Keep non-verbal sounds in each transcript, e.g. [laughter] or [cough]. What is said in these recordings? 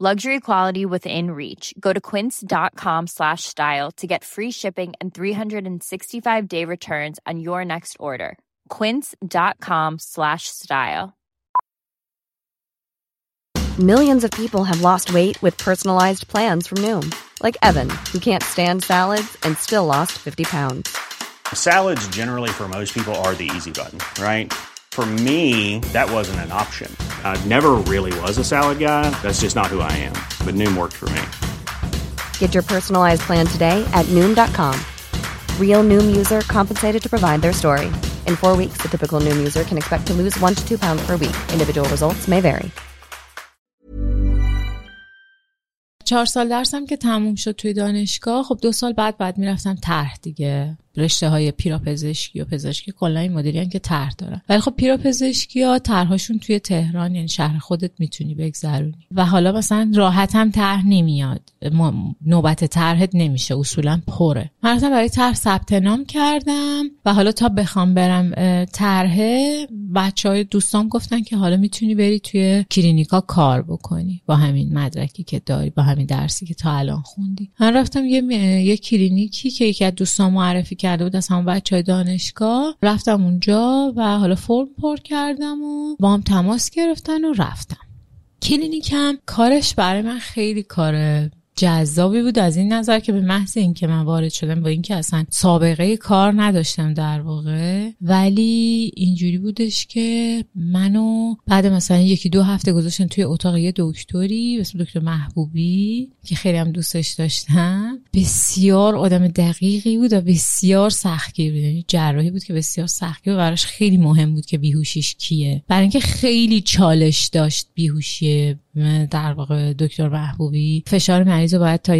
Luxury quality within reach. Go to quince.com slash style to get free shipping and 365 day returns on your next order. Quince.com slash style. Millions of people have lost weight with personalized plans from Noom, like Evan, who can't stand salads and still lost 50 pounds. Salads, generally, for most people, are the easy button, right? For me, that wasn't an option. I never really was a salad guy. That's just not who I am. But Noom worked for me. Get your personalized plan today at Noom.com. Real Noom user compensated to provide their story. In four weeks, the typical Noom user can expect to lose one to two pounds per week. Individual results may vary. چهار سال درسم که تموم شد توی دانشگاه خب دو سال بعد بعد میرفتم طرح دیگه رشته های پیراپزشکی و پزشکی کلا این مدیریان که طرح دارن. ولی خب پیراپزشکی ها طرحشون توی تهران یعنی شهر خودت می‌تونی بگذرونی. و حالا مثلا راحت هم طرح نمیاد. نوبت طرحت نمیشه اصولا پره. من برای طرح ثبت نام کردم و حالا تا بخوام برم طرح بچه های دوستام گفتن که حالا می‌تونی بری توی کلینیکا کار بکنی. با همین مدرکی که داری با همین درسی که تا الان خوندی. من رفتم یه, یه کلینیکی که یکی از دوستان معرفی کرده بود از همون بچه دانشگاه. رفتم اونجا و حالا فرم پر کردم و با هم تماس گرفتن و رفتم. کلینیکم کارش برای من خیلی کار جذابی بود از این نظر که به محض اینکه من وارد شدم با اینکه اصلا سابقه کار نداشتم در واقع ولی اینجوری بودش که منو بعد مثلا یکی دو هفته گذاشتن توی اتاق یه دکتری اسم دکتر محبوبی که خیلی هم دوستش داشتم. بسیار آدم دقیقی بود و بسیار سختگیر بود. یعنی جراحی بود که بسیار سختگیر و براش خیلی مهم بود که بیهوشیش کیه. برای اینکه خیلی چالش داشت بیهوشی در واقع دکتر محبوبی فشار مریض رو باید تا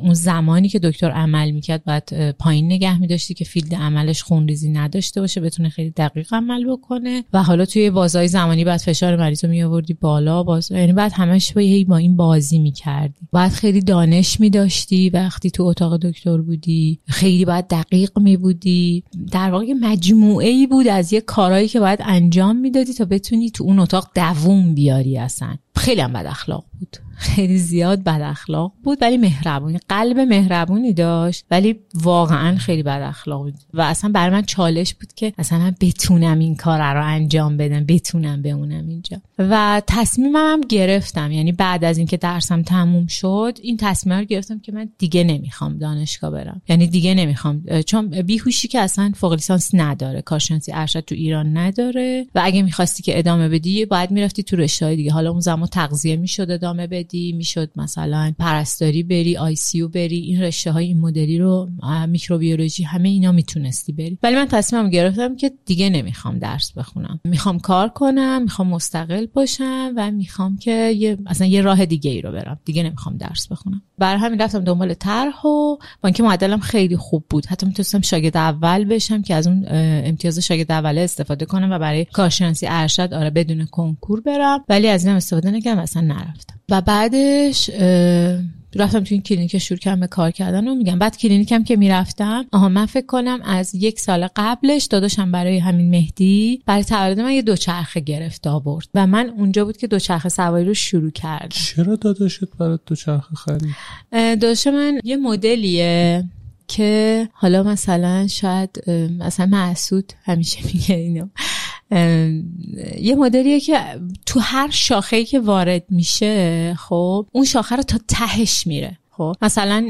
اون زمانی که دکتر عمل می‌کرد باید پایین نگه میداشتی که فیلد عملش خونریزی نداشته باشه بتونه خیلی دقیق عمل بکنه. و حالا توی بازهای زمانی بعد فشار مریض رو میآوردی بالا باز یعنی بعد همش با با این بازی می‌کردی. باید خیلی دانش میداشتی وقتی تو اتاق دکتر بودی خیلی باید دقیق میبودی. در واقع مجموعه ای بود از یه کارهایی که باید انجام می‌دادی تا بتونی تو اون اتاق دووم بیاری اصلا. خیلی هم بد اخلاق بود. خیلی زیاد بد اخلاق بود ولی مهربونی. قلب مهربونی داشت ولی واقعا خیلی بد اخلاق بود. و اصلا برای من چالش بود که اصلا من بتونم این کار رو انجام بدم بتونم بمونم اینجا. و تصمیمم هم گرفتم. یعنی بعد از اینکه درسم تموم شد این تصمیم رو گرفتم که من دیگه نمی‌خوام دانشگاه برم. یعنی دیگه نمی‌خوام. چون بیهوشی که اصلا فوق لیسانس نداره. کارشناسی ارشد تو ایران نداره. و اگه می‌خواستی که ادامه بدی باید می‌رفتی تو رشته دیگه. حالا اون زمان تغذیه می‌شد ادامه بدی. می‌شد مثلا پرستاری بری آی سی بری این رشته های این مدلی رو میکروبیولوژی همه اینا می‌تونستی بری. ولی من تصمیمم گرفتم که دیگه نمی‌خوام درس بخونم. می‌خوام کار کنم می‌خوام مستقل باشم و می‌خوام که یه مثلا یه راه دیگه ای رو برم. دیگه نمی‌خوام درس بخونم. برای همین رفتم دنبال طرح و با اینکه معدلم خیلی خوب بود حتی می‌تونستم شاگرد اول بشم که از اون امتیاز شاگرد اول استفاده کنم و برای کارشناسی ارشد آره بدون کنکور برم. ولی از این استفاده نکردم اصلا نرفتم. و بعدش رفتم تو این کلینیک شروع کردم به کار کردن و میگم. بعد کلینیکم که می‌رفتم آها من فکر کنم از یک سال قبلش داداشم برای همین مهدی برای تولد من یه دوچرخه گرفت آورد. و من اونجا بود که دوچرخه سواری رو شروع کردم. چرا داداشت برات دوچرخه خرید؟ داداش من یه مدلیه که حالا مثلا شاید مثلا محسود همیشه میگه اینو. یه مدلیه که تو هر شاخه که وارد میشه خب اون شاخه رو تا تهش میره. خب مثلا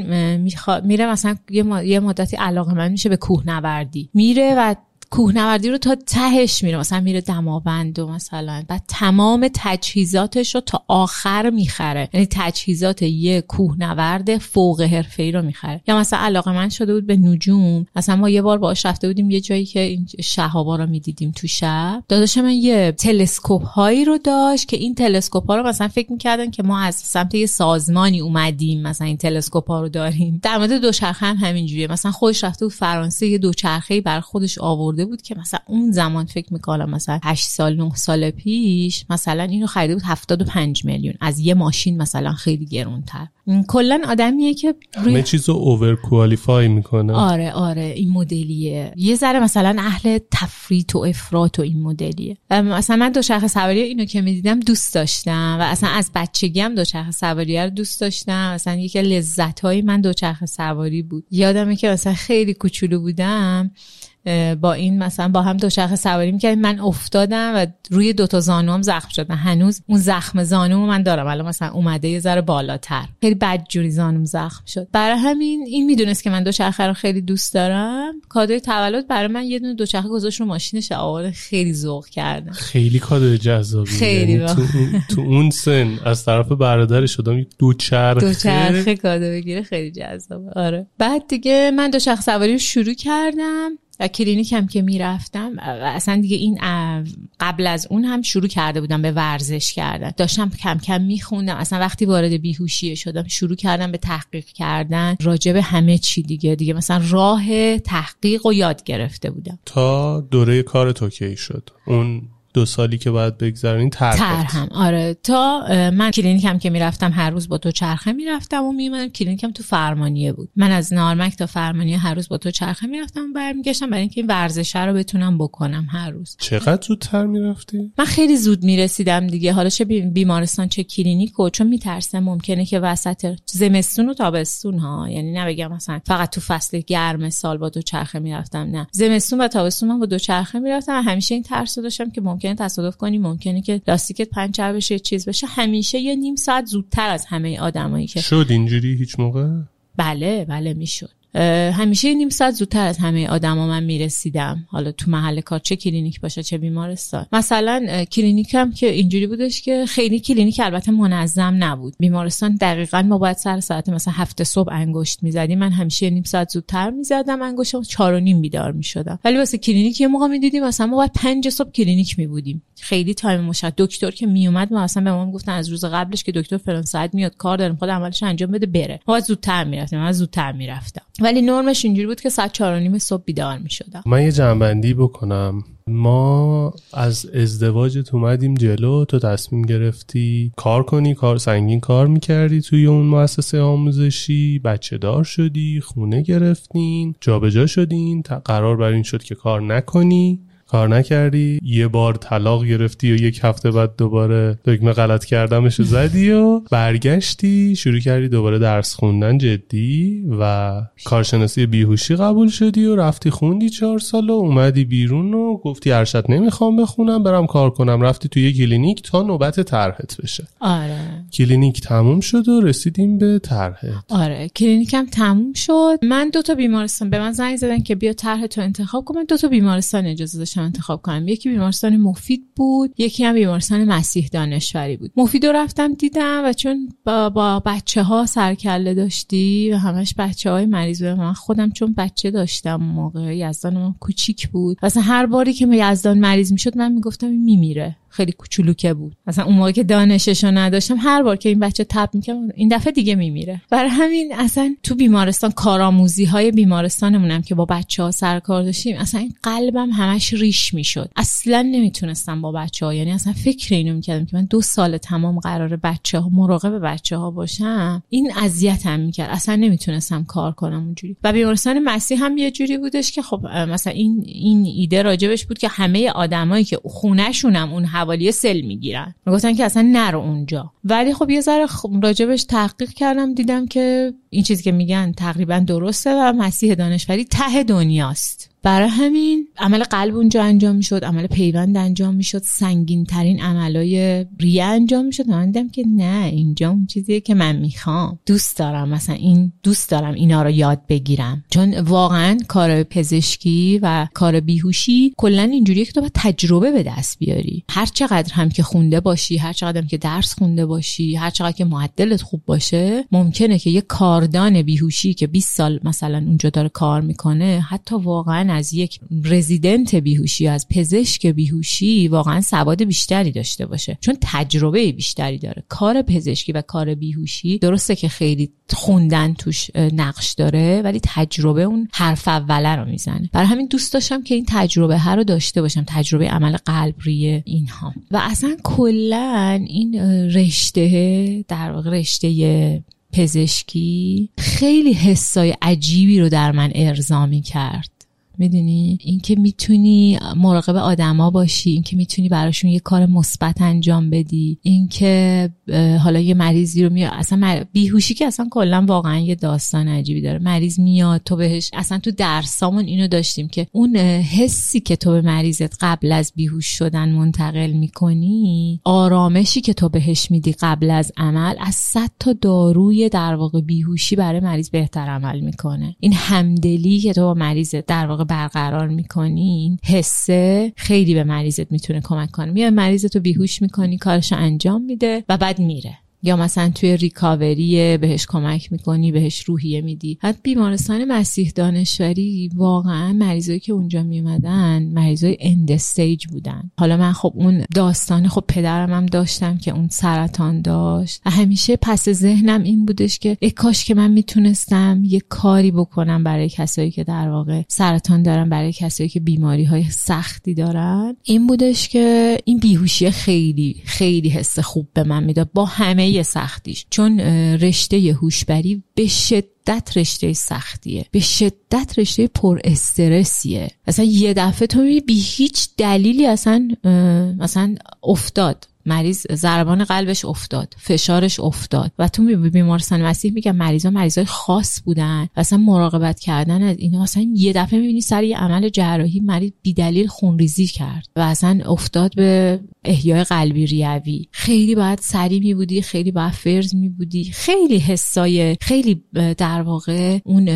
میره مثلا یه مدتی علاقه من میشه به کوهنوردی. میره و کوهنوردی رو تا تهش میره. مثلا میره دماوند و مثلا بعد تمام تجهیزاتش رو تا آخر می‌خره. یعنی تجهیزات یه کوهنورد فوق حرفه‌ای رو می‌خره. یا مثلا علاقه من شده بود به نجوم. مثلا ما یه بار باش رفته بودیم یه جایی که این شهابا رو می‌دیدیم تو شب. داداش من یه تلسکوپ هایی رو داشت که این تلسکوپ ها رو مثلا فکر می‌کردن که ما از سمت یه سازمانی اومدیم مثلا این تلسکوپ ها رو داریم. در مورد دوچرخه هم همینجوریه. مثلا خودش رفته بود فرانسه یه دوچرخه بر خودش آورده بود که مثلا اون زمان فکر می‌کنم مثلا 8 سال 9 سال پیش مثلا اینو خریده بود 75 میلیون. از یه ماشین مثلا خیلی گرونتر. کلا آدمیه که روی... همه چیزو اوور کوالیفای می‌کنه. آره آره این مدلیه. یه ذره مثلا اهل تفریط و افراط و این مدلیه. مثلا من دوچرخه سواری اینو که می‌دیدم دوست داشتم و اصلا از بچگی هم دوچرخه سواری رو دوست داشتم. مثلا یکی لذت های من دوچرخه سواری بود. یادمه که مثلا خیلی کوچولو بودم. با این مثلا با هم دوچرخه سواری می‌کردیم. من افتادم و روی دوتا زانوام زخم شدم هنوز اون زخم زانو من دارم. الان مثلا اومده یه ذره بالاتر. خیلی بدجوری زانوم زخم شد. برای همین این می‌دونست که من دوچرخه رو خیلی دوست دارم. کادوی تولد برای من یه دونه دوچرخه گذاشت رو ماشینش. آورد خیلی ذوق کردم. خیلی کادوی جذابی. خیلی یعنی تو, تو اون سن از طرف برادر شدم دوچرخه دوچرخه کادو بگیره. خیلی جذابه. آره. بعد دیگه من دوچرخه سواری رو شروع کردم. و کلینیک هم که می‌رفتم اصلا دیگه این قبل از اون هم شروع کرده بودم به ورزش کردن. داشتم کم کم میخوندم. اصلا وقتی وارد بیهوشی شدم شروع کردم به تحقیق کردن. راجع همه چی دیگه دیگه مثلا راه تحقیق و یاد گرفته بودم. تا دوره کار توکی شد. اون دو سالی که باید بگذرونی طرحم آره. تا من کلینیکم که می‌رفتم هر روز با دوچرخه می‌رفتم و میومدم کلینیکم تو فرمانیه بود. من از نارمک تا فرمانیه هر روز با دوچرخه می‌رفتم و برمیگشتم برای اینکه این ورزشه رو بتونم بکنم هر روز. چقدر زودتر می‌رفتی؟ من خیلی زود می‌رسیدم دیگه. حالا چه بیمارستان چه کلینیک و چون میترسم ممکنه که وسط زمستون و تابستون ها. یعنی نه بگم مثلا فقط تو فصل گرم سال با دو چرخه می‌رفتم نه. زمستون و تابستون من با دو چرخه می‌رفتم همیشه این ترس داشتم که ممکنه تصادف کنی ممکنه که لاستیکت پنچر بشه چیز بشه. همیشه یه نیم ساعت زودتر از همه آدمایی که شد اینجوری هیچ موقع؟ بله بله می‌شد. همیشه نیم ساعت زودتر از همه آدما من می‌رسیدم. حالا تو محل کار چه کلینیک باشه چه بیمارستان. مثلا کلینیکم که اینجوری بودش که خیلی کلینیک البته منظم نبود. بیمارستان دقیقا ما باید سر ساعت مثلا هفت صبح انگشت می‌زدیم. من همیشه نیم ساعت زودتر می‌زدم انگشتم چهار و نیم بیدار می‌شدم. ولی واسه کلینیک یه موقع می‌دیدیم مثلا ما باید پنج صبح کلینیک میبودیم. خیلی time مشخص دکتر که میومد ما اصلا به ما گفتن از روز قبلش که دکتر فلان ساعت میاد کار داریم خود عملش انجام بده بره. ما زودتر می‌رفتیم. من زودتر می‌رفتم. ولی نرمش اینجوری بود که ساعت چهار و نیم صبح بیدار می شدم من یه جنبندی بکنم. ما از ازدواجت اومدیم جلو تو تصمیم گرفتی کار کنی کار سنگین کار می‌کردی توی اون مؤسسه آموزشی بچه دار شدی خونه گرفتین جابجا شدین قرار بر این شد که کار نکنی. کار نکردی؟ یه بار طلاق گرفتی و یک هفته بعد دوباره دکمه غلط کردمش زدی و برگشتی شروع کردی دوباره درس خوندن جدی و کارشناسی بیهوشی قبول شدی و رفتی خوندی چهار سال و اومدی بیرون و گفتی ارشد نمی‌خوام بخونم برم کار کنم. رفتی تو یه کلینیک تا نوبت طرحت بشه. آره. کلینیک تموم شد و رسیدیم به طرحت. آره. کلینیکم تموم شد. من دو تا بیمارستان به من زنگ زدن که بیا طرح تو انتخاب کن. من دو تا بیمارستان اجازه داشتم. انتخاب کنم. یکی بیمارستان مفید بود یکی هم بیمارستان مسیح دانشوری بود. مفید رو رفتم دیدم و چون با, با بچه ها سروکله داشتی و همش بچه های مریض بودن من خودم چون بچه داشتم موقع یزدان کوچیک بود. مثلا هر باری که یزدان مریض می‌شد من می‌گفتم میمیره. خیلی کوچولوکه بود. مثلا اون موقع که دانششو نداشتم هر بار که این بچه تب می‌کنم این دفعه دیگه میمیره. برای همین اصلا تو بیمارستان کارآموزی های بیمارستانمونم که با بچه ها سر کار داشتیم اصلا این قلبم همش ریش می‌شد. اصلا نمی‌تونستم با بچه ها یعنی اصلا فکر اینو می‌کردم که من دو سال تمام قرار بچه ها مراقب بچه ها باشم. این اذیتم می‌کرد. اصلا نمی‌تونستم کار کنم اونجوری. و بیمارستان مسیح هم یه جوری بودش که خب مثلا این این ایده راجبش بود که همه آدمایی که خونهشونم اون حوالی سل می‌گیرن. می‌گفتن که اصلا نرو اونجا. ولی خب یه ذره راجبش تحقیق کردم دیدم که این چیزی که میگن تقریبا درسته و مسیح دانشوری ته دنیاست. برای همین عمل قلب اونجا انجام می‌شد عمل پیوند انجام می‌شد سنگین ترین عملای ریه انجام می‌شد من دیدم که نه اینجا اون چیزیه که من می‌خوام. دوست دارم مثلا این دوست دارم اینا رو یاد بگیرم. چون واقعا کار پزشکی و کار بیهوشی کلا اینجوریه که تو باید تجربه به دست بیاری. هر چقدر هم که خونده باشی هر چقدر هم که درس خونده باشی هر چقدر که معدلت خوب باشه ممکنه که یه کاردان بیهوشی که 20 سال مثلا اونجا داره کار می‌کنه حتی واقعا از یک رزیدنت بیهوشی از پزشک بیهوشی واقعا سواد بیشتری داشته باشه. چون تجربه بیشتری داره. کار پزشکی و کار بیهوشی درسته که خیلی خوندن توش نقش داره ولی تجربه اون حرف اوله رو می‌زنه. برای همین دوست داشتم که این تجربه ها رو داشته باشم. تجربه عمل قلبی اینها. و اصلا کلا این رشته در واقع رشته پزشکی خیلی حسای عجیبی رو در من ارضا کرد می‌دونی؟ اینکه می‌تونی مراقب آدما باشی اینکه می‌تونی براشون یه کار مثبت انجام بدی اینکه حالا یه مریضی رو میاد اصلا بیهوشی که اصلا کلا واقعا یه داستان عجیبی داره. مریض میاد تو بهش اصلا تو درسامون اینو داشتیم که اون حسی که تو به مریضت قبل از بیهوش شدن منتقل می‌کنی آرامشی که تو بهش میدی قبل از عمل از صد تا داروی در واقع بیهوشی برای مریض بهتر عمل می‌کنه. این همدلی که تو با مریض در واقع برقرار می‌کنین حسه خیلی به مریضت می‌تونه کمک کنه. میاد مریضتو بیهوش می‌کنی کارشو انجام میده و بعد میره. یا مثلا توی ریکاوری بهش کمک می‌کنی بهش روحیه میدی. حتی بیمارستان مسیح دانشوری واقعا مریضایی که اونجا میومدن مریضای end stage بودن. حالا من خب اون داستان خب پدرم هم داشتم که اون سرطان داشت. و همیشه پس ذهنم این بودش که ای کاش که من می‌تونستم یه کاری بکنم برای کسایی که در واقع سرطان دارن برای کسایی که بیماری های سختی دارن. این بودش که این بیهوشی خیلی خیلی حس خوب به من می‌داد. با همه سختیش. چون رشته هوشبری به شدت رشته سختیه. به شدت رشته پر استرسیه. مثلا یه دفعه تو بی هیچ دلیلی اصلا مثلا افتاد. مریض ضربان قلبش افتاد فشارش افتاد. و تو بیمارستان مسیح میگم مریضا مریضای خاص بودن و اصلا مراقبت کردن از اینا. اصلا یه دفعه می‌بینی سر یه عمل جراحی مریض بیدلیل خونریزی کرد و اصلا افتاد به احیای قلبی ریوی. خیلی باید سری می بودی خیلی باید فرز می بودی خیلی حسای خیلی در واقع اون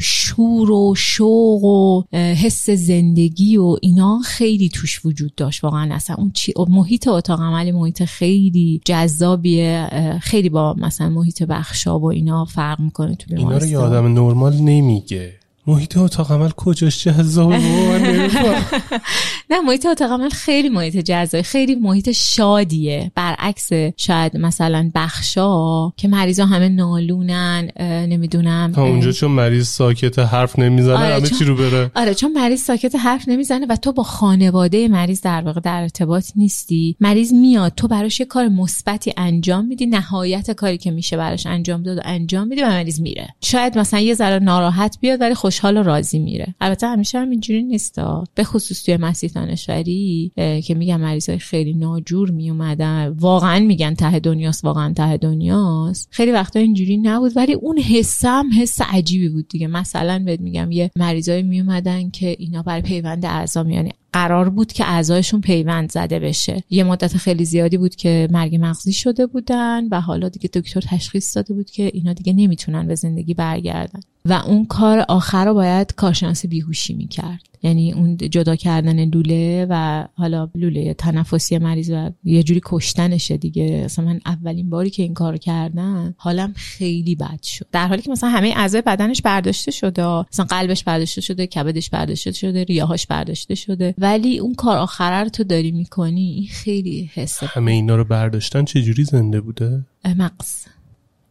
شور و شوق و حس زندگی و اینا خیلی توش وجود داشت. واقعا اصلا اون چی محیط اتاق عمل محیط خیلی جذابیه خیلی با مثلا محیط بخشاب و اینا فرق می‌کنه تو اینا رو یه آدم نرمال نمیگه. محیط اتاق عمل کجاش جذابه [laughs] نه محیط اتاق عمل خیلی محیط جذابه. خیلی محیط شادیه. برعکس شاید مثلا بخشا که مریضا همه نالونن نمی‌دونم تا اونجا چون مریض ساکت حرف نمی‌زنه آره همه چی رو بره. آره چون مریض ساکت حرف نمی‌زنه و تو با خانواده مریض در واقع در ارتباط نیستی. مریض میاد تو براش یه کار مثبتی انجام میدی نهایت کاری که میشه براش انجام داد و انجام میدی و مریض میره. شاید مثلا یه ذره ناراحت بیاد ولی خوشحال و راضی میره. البته همیشه هم اینجوری نیستا به خصوص توی مسیح دانشوری که میگن مریضای خیلی ناجور میومدن. واقعا میگن ته دنیاست واقعا ته دنیاست. خیلی وقتا اینجوری نبود ولی اون حسم حس عجیبی بود دیگه. مثلا بهت میگم یه مریضای میومدن که اینا برای پیوند اعضا یعنی قرار بود که اعضایشون پیوند زده بشه. یه مدت خیلی زیادی بود که مرگ مغزی شده بودن و حالا دیگه دکتر تشخیص داده بود که اینا دیگه نمی‌تونن به زندگی برگردن. و اون کار آخر رو باید کارشناس بیهوشی می‌کرد. یعنی اون جدا کردن لوله و حالا لوله تنفسی مریض و یه جوری کشتنشه دیگه. اصلا من اولین باری که این کار کردم حالم خیلی بد شد. در حالی که مثلا همه اعضای بدنش برداشته شده مثلا قلبش برداشته شده کبدش برداشته شده ریه‌هاش برداشته شده. ولی اون کار آخره رو تو داری می‌کنی این خیلی حسه همه اینا رو برداشتن چه جوری زنده بوده؟ مغز.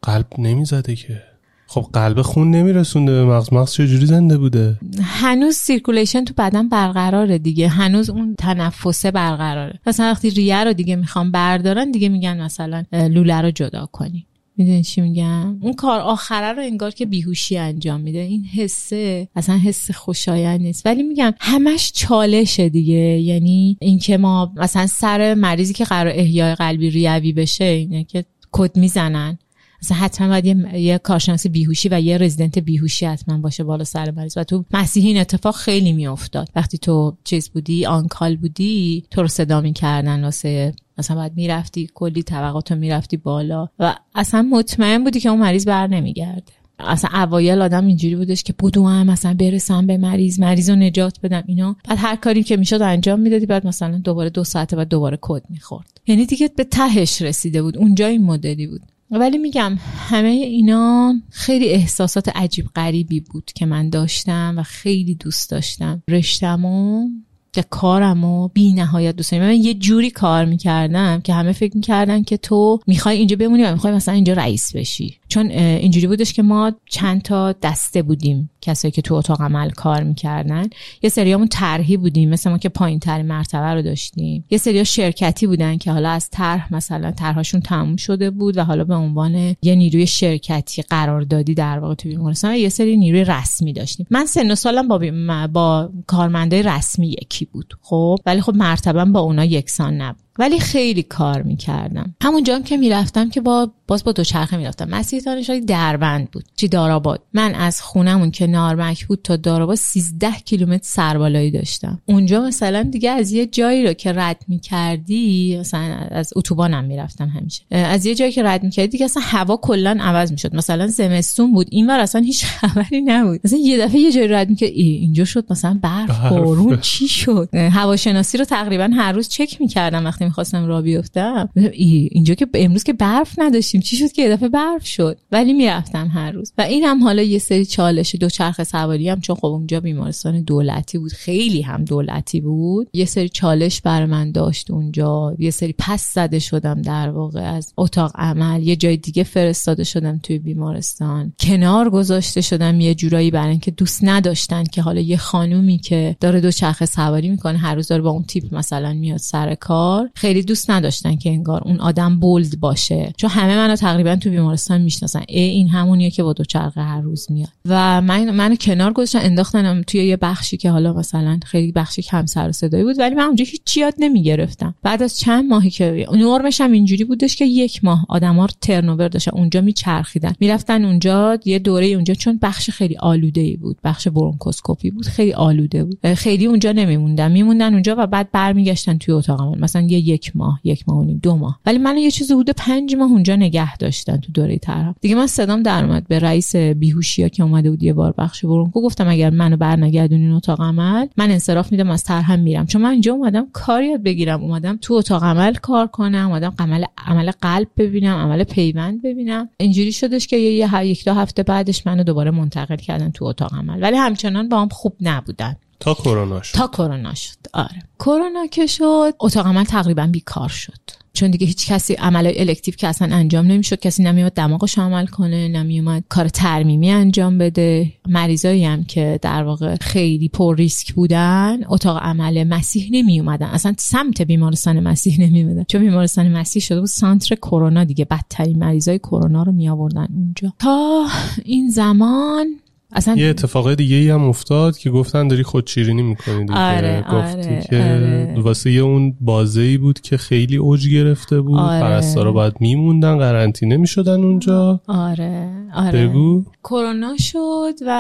قلب نمی‌زده که. خب قلب خون نمیرسونده به مغز. مغز چجوری زنده بوده؟ هنوز circulation تو بدن برقراره دیگه. هنوز اون تنفسه برقراره. مثلا وقتی ریه رو دیگه می‌خوام بردارن دیگه میگن مثلا لوله رو جدا کنی. می‌دونی چی میگم؟ اون کار آخره رو انگار که بیهوشی انجام میده. این حسه اصلا حس خوشایند نیست. ولی میگم همش چالشه دیگه. یعنی اینکه ما مثلا سر مریضی که قرار احیای قلبی ریوی بشه اینه که کد می‌زنن. مثلا حتما باید یه, یه کارشناس بیهوشی و یه رزیدنت بیهوشی حتما باشه بالا سر مریض. و تو مسیحی این اتفاق خیلی میافتاد. وقتی تو چیز بودی آنکال بودی تو رو صدا می‌کردن واسه مثلا باید می‌رفتی کلی طبقات رو می‌رفتی بالا. و اصلا مطمئن بودی که اون مریض بر نمیگرده. اصلا اوایل آدم اینجوری بودش که بدو هم مثلا برسم به مریض مریض رو نجات بدم اینا. بعد هر کاری که می‌شد انجام می‌دادی بعد مثلا دوباره دو ساعته بعد دوباره کد می‌خورد. یعنی دیگه به تهش رسیده بود. اونجا این مدلی بود. ولی میگم همه اینا خیلی احساسات عجیب غریبی بود که من داشتم و خیلی دوست داشتم. رشتمو که کارم و بی نهایت دوست من یه جوری کار می‌کردم که همه فکر می‌کردن که تو می‌خوای اینجا بمونی و می‌خوای مثلا اینجا رئیس بشی. چون اینجوری بودش که ما چند تا دسته بودیم کسایی که تو اتاق عمل کار می‌کردن. یه سریامون طرحی بودیم مثل ما که پایین ترین مرتبه رو داشتیم. یه سریا شرکتی بودن که حالا از طرح مثلا طرحشون تموم شده بود و حالا به عنوان یه نیروی شرکتی قراردادی در واقع تو بیمارستان یه سری نیروی رسمی داشتیم. من سن و سالم با با کارمندای رسمی یکی بود. خب ولی خب مرتبه با اونا یکسان نبود. ولی خیلی کار می‌کردم. همونجا که می‌رفتم که با باز با دوچرخه می‌رفتم. مسیح دانشگاه دربند بود چی داراباد. من از خونمون که نارمک بود تا داراباد 13 کیلومتر سربالایی داشتم. اونجا مثلا دیگه از یه جایی رو که رد می‌کردی مثلا از اتوبانم می‌رفتم همیشه. از یه جایی که رد می‌کردی دیگه اصلا هوا کلا عوض می‌شد. مثلا زمستون بود. اینور اصلا هیچ [laughs] خبری نبود. مثلا یه دفعه یه جایی رد می‌کرد. اینجا شد مثلا برف بارون چی شد؟ [laughs] هواشناسی رو تقریبا هر روز چک می‌کردم وقتی می‌خواستم را بیفتم اینجا که امروز که برف نداشتیم چی شد که دفعه برف شد؟ ولی می‌رفتم هر روز. و این هم حالا یه سری چالش دو چرخ سواری هم چون خب اونجا بیمارستان دولتی بود خیلی هم دولتی بود. یه سری چالش بر من داشت اونجا یه سری پس زده شدم در واقع از اتاق عمل یه جای دیگه فرستاده شدم توی بیمارستان. کنار گذاشته شدم یه جورایی برای اینکه دوست نداشتن که حالا یه خانومی که داره دو چرخ سواری می‌کنه هر روز داره با اون تیپ مثلا میاد سر کار. خیلی دوست نداشتن که انگار اون آدم بولد باشه. چون همه منو تقریبا تو بیمارستان می‌شناسن. ای این همونیه که با دو چرخه هر روز میاد. و من منو کنار گذاشتن انداختنم توی یه بخشی که حالا مثلا خیلی بخشی کم سر و صدایی بود ولی من اونجا هیچ یاد نمی‌گرفتم. بعد از چند ماهی که نرمش هم اینجوری بودش که یک ماه آدما ترنوور داشتن اونجا میچرخیدن. می‌رفتن اونجا یه دوره اونجا چون بخش خیلی آلوده ای بود بخش برونکوسکوپی بود خیلی آلوده بود. خیلی اونجا نمیموندن. میموندن اونجا و بعد برمیگشتن توی اتاق مثلا یه یک ماه یک ماه و نیم دو ماه. ولی من یه چیزی حدود پنج ماه اونجا نگه داشتن تو دوره طرح دیگه من صدام در اومد به رئیس بیهوشیا که اومده بود یه بار بخش برونکو. گفتم اگر منو برنگردونین اتاق عمل من انصراف میدم از طرحم میرم. چون من اینجا اومدم کار یاد بگیرم. اومدم تو اتاق عمل کار کنم اومدم عمل عمل قلب ببینم عمل پیوند ببینم. اینجوری شدش که یه یک دو هفته بعدش منو دوباره منتقل کردن تو اتاق عمل. ولی همچنان با هم خوب نبودن. تا کرونا شد. تا کرونا شد. آره. کرونا که شد اتاق عمل تقریبا بیکار شد. چون دیگه هیچ کسی عمل الکتیو که اصلا انجام نمی‌شد کسی نمیومد دماغش عمل کنه نمیومد کار ترمیمی انجام بده. مریضایی هم که در واقع خیلی پر ریسک بودن اتاق عمل مسیح نمی اومدن اصلا سمت بیمارستان مسیح نمی چون بیمارستان مسیح شده بود سانتر کرونا دیگه. بدترین مریضای کرونا رو می آوردن اونجا. تا این زمان اصلا یه اتفاق دیگه ای هم افتاد که گفتن داری خودشیرینی می‌کنی دیگه. آره، گفتی آره، که آره. واسه یه اون بازه ای بود که خیلی اوج گرفته بود. آره. پرستارا باید میموندن قرنطینه می‌شدن اونجا. آره آره. بگو. کرونا شد و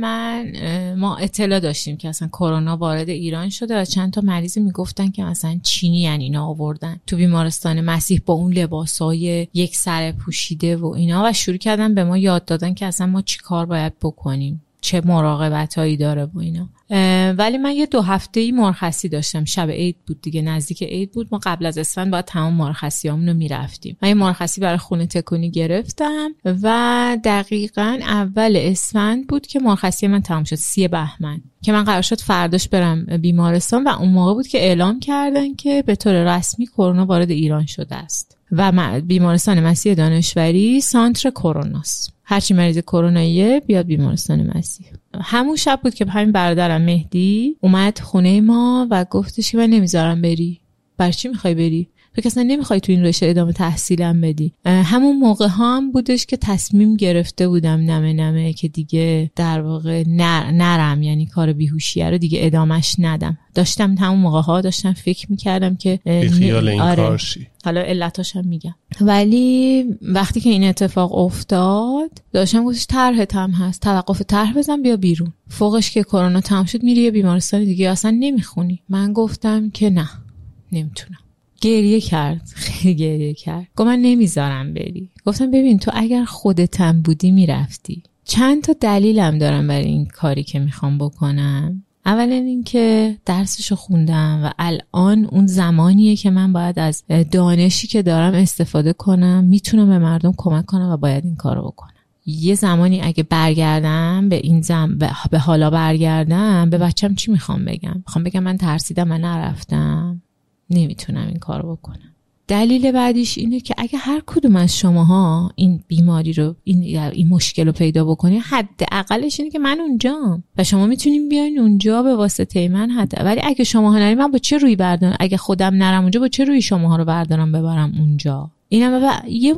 من ما اطلاع داشتیم که اصلا کرونا وارد ایران شده و چند تا مریض می‌گفتن که مثلا چینی یعنی اینا آوردن. تو بیمارستان مسیح با اون لباسای یک سر پوشیده و اینا و شروع کردن به ما یاد دادن که اصلا ما چی کار باید بکنیم. می‌کنیم چه مراقبت هایی داره و اینا. ولی من یه دو هفته ای مرخصی داشتم. شب عید بود دیگه نزدیک عید بود. ما قبل از اسفند باید تمام مرخصی رو می‌رفتیم. من یه مرخصی برای خونه تکونی گرفتم و دقیقا اول اسفند بود که مرخصی من تمام شد. سی بهمن. که من قرار شد فرداش برم بیمارستان و اون موقع بود که اعلام کردن که به طور رسمی کرونا وارد ایران شده است. و بیمارستان مسیح دانشوری سانتر کروناست هرچی مریض کروناییه بیاد بیمارستان مسیح. همون شب بود که همین برادرم مهدی اومد خونه ما و گفتش که من نمی‌ذارم بری. بر چی می‌خوای بری؟ تو اصلا نمی‌خوای تو این رشته ادامه تحصیلم بدی. همون موقع ها هم بودش که تصمیم گرفته بودم نمه نمه که دیگه در واقع نر، نرم یعنی کار بیهوشیه رو دیگه ادامش ندم. داشتم همون موقع ها داشتم فکر می‌کردم که خیال این آره. کارشی. حالا علتاش هم میگم. ولی وقتی که این اتفاق افتاد داشتم گفتش طرحت هم هست. توقف طرح بزن بیا بیرون. فوقش که کرونا تمام شد میری یه بیمارستان دیگه. اصلا نمی‌خونی. من گفتم که نه. نمی‌تونم. گریه کرد. [laughs] خیلی گریه کرد. گفت من نمی‌ذارم بری. گفتم ببین تو اگر خودتم بودی می‌رفتی. چند تا دلیلم دارم برای این کاری که می‌خوام بکنم. اولا اینکه درسشو خوندم و الان اون زمانیه که من باید از دانشی که دارم استفاده کنم می‌تونم به مردم کمک کنم و باید این کارو بکنم. یه زمانی اگه برگردم به این زم به حالا برگردم به بچم چی می‌خوام بگم؟ می‌خوام بگم من ترسیدم من نرفتم. نمی‌تونم این کار بکنم. دلیل بعدیش اینه که اگه هر کدوم از شماها این بیماری رو این, این مشکل رو پیدا بکنی حد اقلش اینه که من اونجام و شما می‌تونیم بیاین اونجا به واسطه من حد ولی اگه شما نریم من با چه روی بردارم؟ اگه خودم نرم اونجا با چه روی شماها رو بردارم ببرم اونجا؟ اینم و یه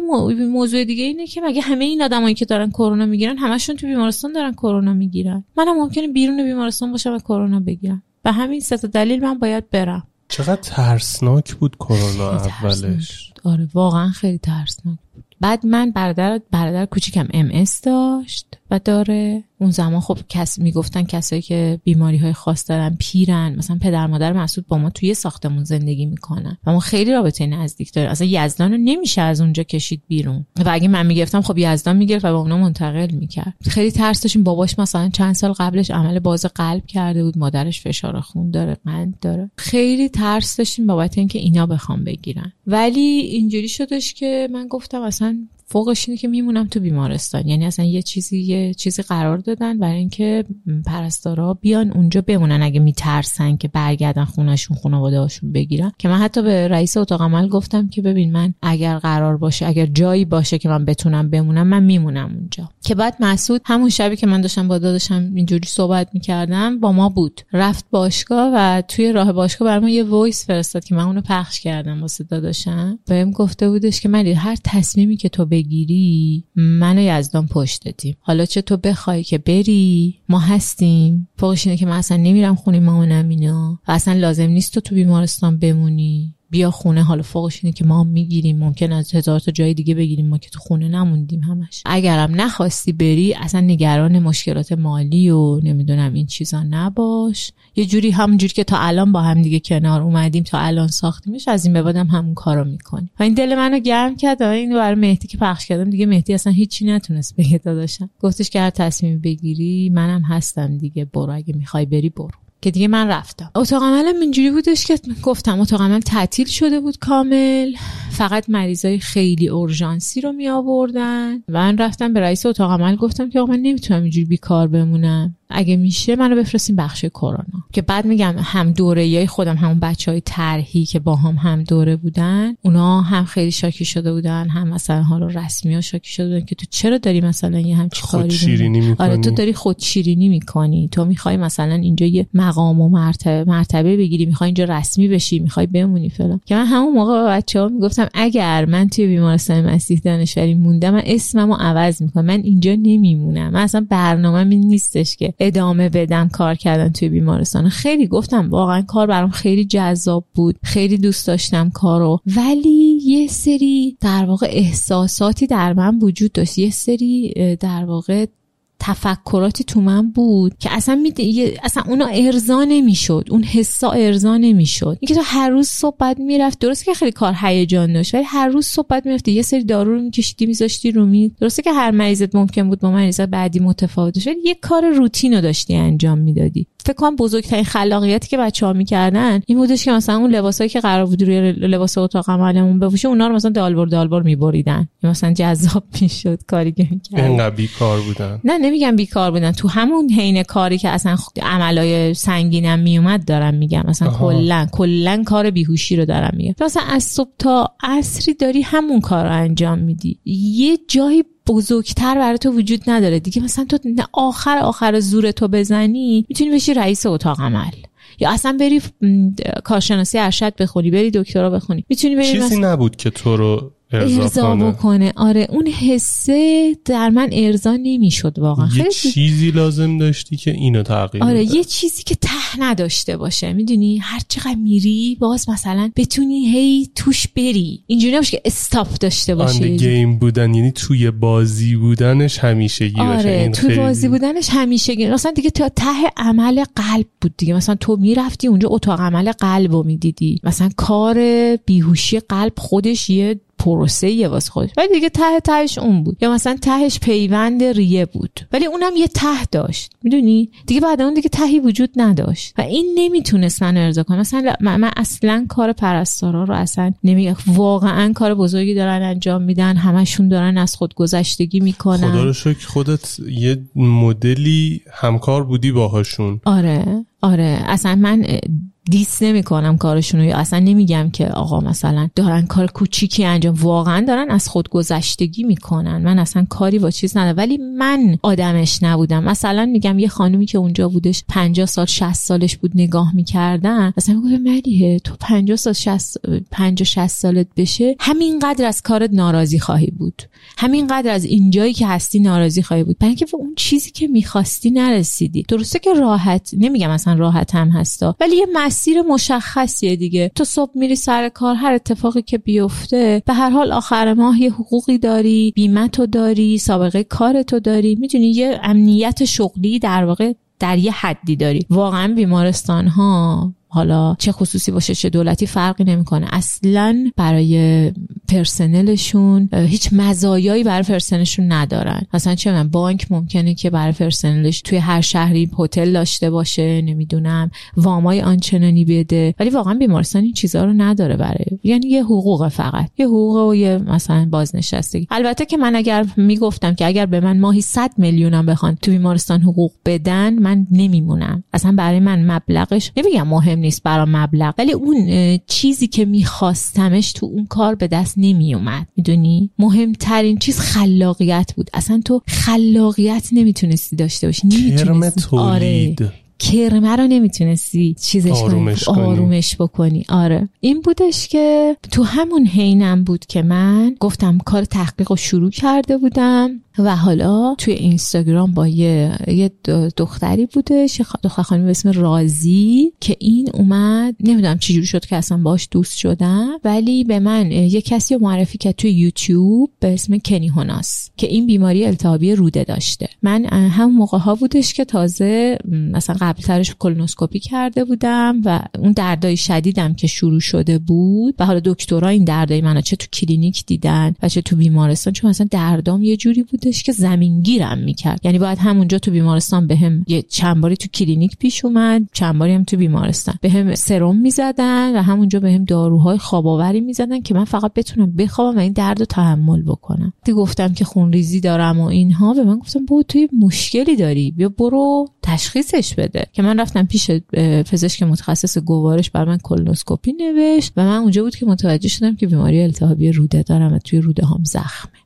موضوع دیگه اینه که مگه همه این آدمایی که دارن کرونا می‌گیرن همشون تو بیمارستان دارن کرونا می‌گیرن؟ منم ممکنه بیرون بیمارستان باشم و کرونا بگیرم. و همین سه دلیل من باید برم. چقدر ترسناک بود کرونا اولش. آره واقعا خیلی ترسناک بود. بعد من برادر برادر کوچیکم ام داشت. و داره اون زمان خب کس می‌گفتن کسایی که بیماری های خاص دارن پیرن مثلا پدر مادر مسعود با ما توی ساختمون زندگی می‌کنن و ما خیلی رابطه نزدیک داریم. اصلا یزدان رو نمیشه از اونجا کشید بیرون. و اگه من می‌گفتم خب یزدان می‌گرفت و با اونا منتقل می‌کرد. خیلی ترس داشتیم. باباش مثلا چند سال قبلش عمل باز قلب کرده بود. مادرش فشار خون داره قند داره. خیلی ترس داشتیم بابت اینکه اینا بخوام بگیرن. ولی اینجوری شدش که من گفتم اصلا فوقش اینه که میمونم تو بیمارستان. یعنی اصلا یه چیزی یه چیزی قرار دادن برای اینکه پرستارا بیان اونجا بمونن. اگه میترسن که برگردن خونشون خانواده هاشون بگیرن. که من حتی به رئیس اتاق عمل گفتم که ببین من اگر قرار باشه اگر جایی باشه که من بتونم بمونم من میمونم اونجا. که بعد مسعود همون شبی که من داشتم با داداشم اینجوری صحبت می‌کردم با ما بود. رفت باشگاه و توی راه باشگاه برام یه voice فرستاد که من اونو پخش کردم واسه داداشم. بهم گفته بودش که من هر تصمیمی که تو بگیری منو یزدان پشت دادیم حالا چه تو بخوای که بری؟ ما هستیم. فوقش اینه که من اصلا نمیرم خونه مامانم اینا. و اصلا لازم نیست تو تو بیمارستان بمونی. بیا خونه حالا فوقش اینه که ما می‌گیریم ممکن از هزار تا جای دیگه بگیریم ما که تو خونه نموندیم همش. اگرم نخواستی بری اصلا نگران مشکلات مالی و نمی‌دونم این چیزا نباش. یه جوری همونجوری که تا الان با هم دیگه کنار اومدیم تا الان ساختیمش از این به بعدم همون کارو می‌کنیم. و این دل منو گرم کرد و این برای مهدی که پخش کردم. دیگه مهدی اصلا هیچی نتونست بگه داداشم. گفتش که هر تصمیم بگیری منم هستم دیگه برو اگه می‌خوای بری برو. که دیگه من رفتم. اتاق عملم اینجوری بودش که گفتم اتاق عمل تعطیل شده بود کامل. فقط مریضای خیلی اورژانسی رو می آوردن من رفتم به رئیس اتاق عمل گفتم که آقا من نمی‌تونم اینجوری بیکار بمونم. اگه میشه منو بفرستیم بخش کرونا. که بعد میگم هم دوره خودم همون بچه های ترهی که با هم هم دوره بودن اونا هم خیلی شاکی شده بودن هم مثلا حالا رسمی ها شاکی شده بودن که تو چرا داری مثلا یه همچی کاری شیرینی آره تو داری خود شیرینی می‌کنی. تو می‌خوای مثلا اینجا یه مقام و مرتبه مرتبه بگیری می‌خوای اینجا رسمی بشی می‌خوای بمونی فلان. که من همون موقع به بچه ها می‌گفتم اگر من توی بیمارستان مسیح دانشوری موندم من اسممو عوض می‌کنم. من اینجا نمیمونم. من اصلا برنامه نیستش که ادامه بدم کار کردن توی بیمارستان. خیلی گفتم واقعا کار برام خیلی جذاب بود. خیلی دوست داشتم کارو. ولی یه سری در واقع احساساتی در من وجود داشت. یه سری در واقع تفکراتی تو من بود که اصلا می اصلا اونا ارضا نمی‌شد. اون حسا ارضا نمی‌شد. اینکه تو هر روز صبح بعد می‌رفت درست که خیلی کار هیجان داشت ولی هر روز صبح بعد می‌رفتی یه سری دارو رو میکشیدی میذاشتی رو می درسته که هر مریضت ممکن بود با مریض بعدی متفاوت باشه یه کار روتین رو داشتی انجام می‌دادی. فکر کنم بزرگترین خلاقیتی که بچه ها می‌کردن این بودش که مثلا اون لباسایی که قرار بود روی لباس اتاق عملمون بپوشه اونا رو مثلا دالبر دالبر میبریدن. مثلا جذاب می‌شد کاری که می‌کردن. اینقدر بیکار بودن. نه نمیگم بیکار بودن. تو همون حین کاری که اصلا عملای سنگینم میومد دارم میگم. مثلا کلا کلا کار بیهوشی رو دارم میگم. مثلا از صبح تا عصری داری همون کار رو انجام میدی. یه جایی بزرگتر برای تو وجود نداره. دیگه مثلا تو آخر آخر زور تو بزنی می‌تونی بشی رئیس اتاق عمل. یا اصلا بری کارشناسی ارشد بخونی بری دکترا بخونی. می‌تونی بری چیزی نبود که تو رو ارضا بکنه. آره اون حسه در من ارضا نمی‌شد واقعا. یه چیزی لازم داشتی که اینو تغییر آره یه چیزی که ته نداشته باشه. می‌دونی؟ هر چقدر میری باز مثلا بتونی هی توش بری. اینجوری نباشه که استاپ داشته باشه گیم بودن یعنی توی بازی بودنش همیشگی آره باشه این توی بازی بودنش همیشگی. مثلا دیگه تا ته عمل قلب بود دیگه. مثلا تو می‌رفتی اونجا اتاق عمل قلب رو می‌دیدی. مثلا کار بیهوشی قلب خودش یه پروسه یه واسه خودش. ولی دیگه ته تهش اون بود. یا مثلا تهش پیوند ریه بود. ولی اونم یه ته داشت. می‌دونی؟ دیگه بعد اون دیگه تهی وجود نداشت. و این نمی‌تونستن ارضا کنن مثلا من, اصلا کار پرستارا رو اصلا نمیگم. واقعا کار بزرگی دارن انجام میدن. همشون دارن از خود گذشتگی می‌کنن. خدا رو شکر خودت یه مدلی همکار بودی باهاشون. آره. آره. اصلا من دیس نمی‌کنم کارشون رو. اصلا نمیگم که آقا مثلا دارن کار کوچیکی انجام واقعا دارن از خود گذشتگی می‌کنن. من اصلا کاری با چیز ندارم. ولی من آدمش نبودم. مثلا میگم یه خانومی که اونجا بودش 50 سال 60 سالش بود نگاه می‌کردن. مثلا میگه ملیه تو 50 سال 60 50 60 سالت بشه همینقدر از کارت ناراضی خواهی بود. همینقدر از اینجایی که هستی ناراضی خواهی بود. برای اینکه اون چیزی که می‌خواستی نرسیدی. درسته که راحت نمیگم مثلا راحت هم هستا ولی یه مسیر مشخصیه دیگه. تو صبح میری سر کار هر اتفاقی که بیفته به هر حال آخر ماه یه حقوقی داری بیمه تو داری سابقه کار تو داری. می‌دونی یه امنیت شغلی در واقع در یه حدی داری. واقعا بیمارستان ها حالا چه خصوصی باشه چه دولتی فرقی نمی‌کنه. اصلا برای پرسنلشون هیچ مزایایی برای پرسنلشون ندارن. مثلا چه من بانک ممکنه که برای پرسنلش توی هر شهری هتل داشته باشه نمی‌دونم وامای آنچنانی بده. ولی واقعا بیمارستان این چیزها رو نداره برای یعنی یه حقوق فقط. یه حقوق و یه مثلا بازنشستگی. البته که من اگر می‌گفتم که اگر به من ماهی 100 میلیونم بخوان تو بیمارستان حقوق بدن من نمیمونم. اصلا برای من مبلغش نمیگم مهم نیست برا مبلغ. ولی اون چیزی که میخواستمش تو اون کار به دست نمیومد می‌دونی؟ مهمترین چیز خلاقیت بود. اصلا تو خلاقیت نمی‌تونستی داشته باشی. نمی‌تونستی. آره. کرمه رو نمی‌تونستی چیزش آرومش, کنی. آرومش بکنی. آره. این بودش که تو همون حینم بود که من گفتم کار تحقیق رو شروع کرده بودم. و حالا توی اینستاگرام با یه, یه دختری بودش دختر خانمی به اسم رازی که این اومد نمی‌دونم چجوری شد که اصلا باش دوست شدم ولی به من یه کسی رو معرفی کرد توی یوتیوب به اسم کنی هوناس که این بیماری التهابی روده داشته. من هم موقع ها بودش که تازه مثلا قبل ترش کلونوسکوپی کرده بودم و اون دردای شدیدم که شروع شده بود و حالا دکترها این دردای منو چه تو کلینیک دیدن و چه تو بیمارستان چون مثلا دردام یه جوری بود بودش که زمینگیرم می‌کرد. یعنی باید همونجا تو بیمارستان بهم هم یه چند باری تو کلینیک پیش اومد چند باری هم تو بیمارستان. بهم هم سرم می‌زدن و همونجا بهم هم داروهای خواب آوری می‌زدن که من فقط بتونم بخوابم و این درد رو تحمل بکنم. دیگه گفتم که خونریزی دارم و اینها به من گفته بود تو یه مشکلی داری بیا برو تشخیصش بده. که من رفتم پیش پزشک متخصص گوارش بر من کلونوسکوپی نوشت و من اونجا بود که متوجه شدم که بیماری التهابی روده دارم و توی روده هم زخمه.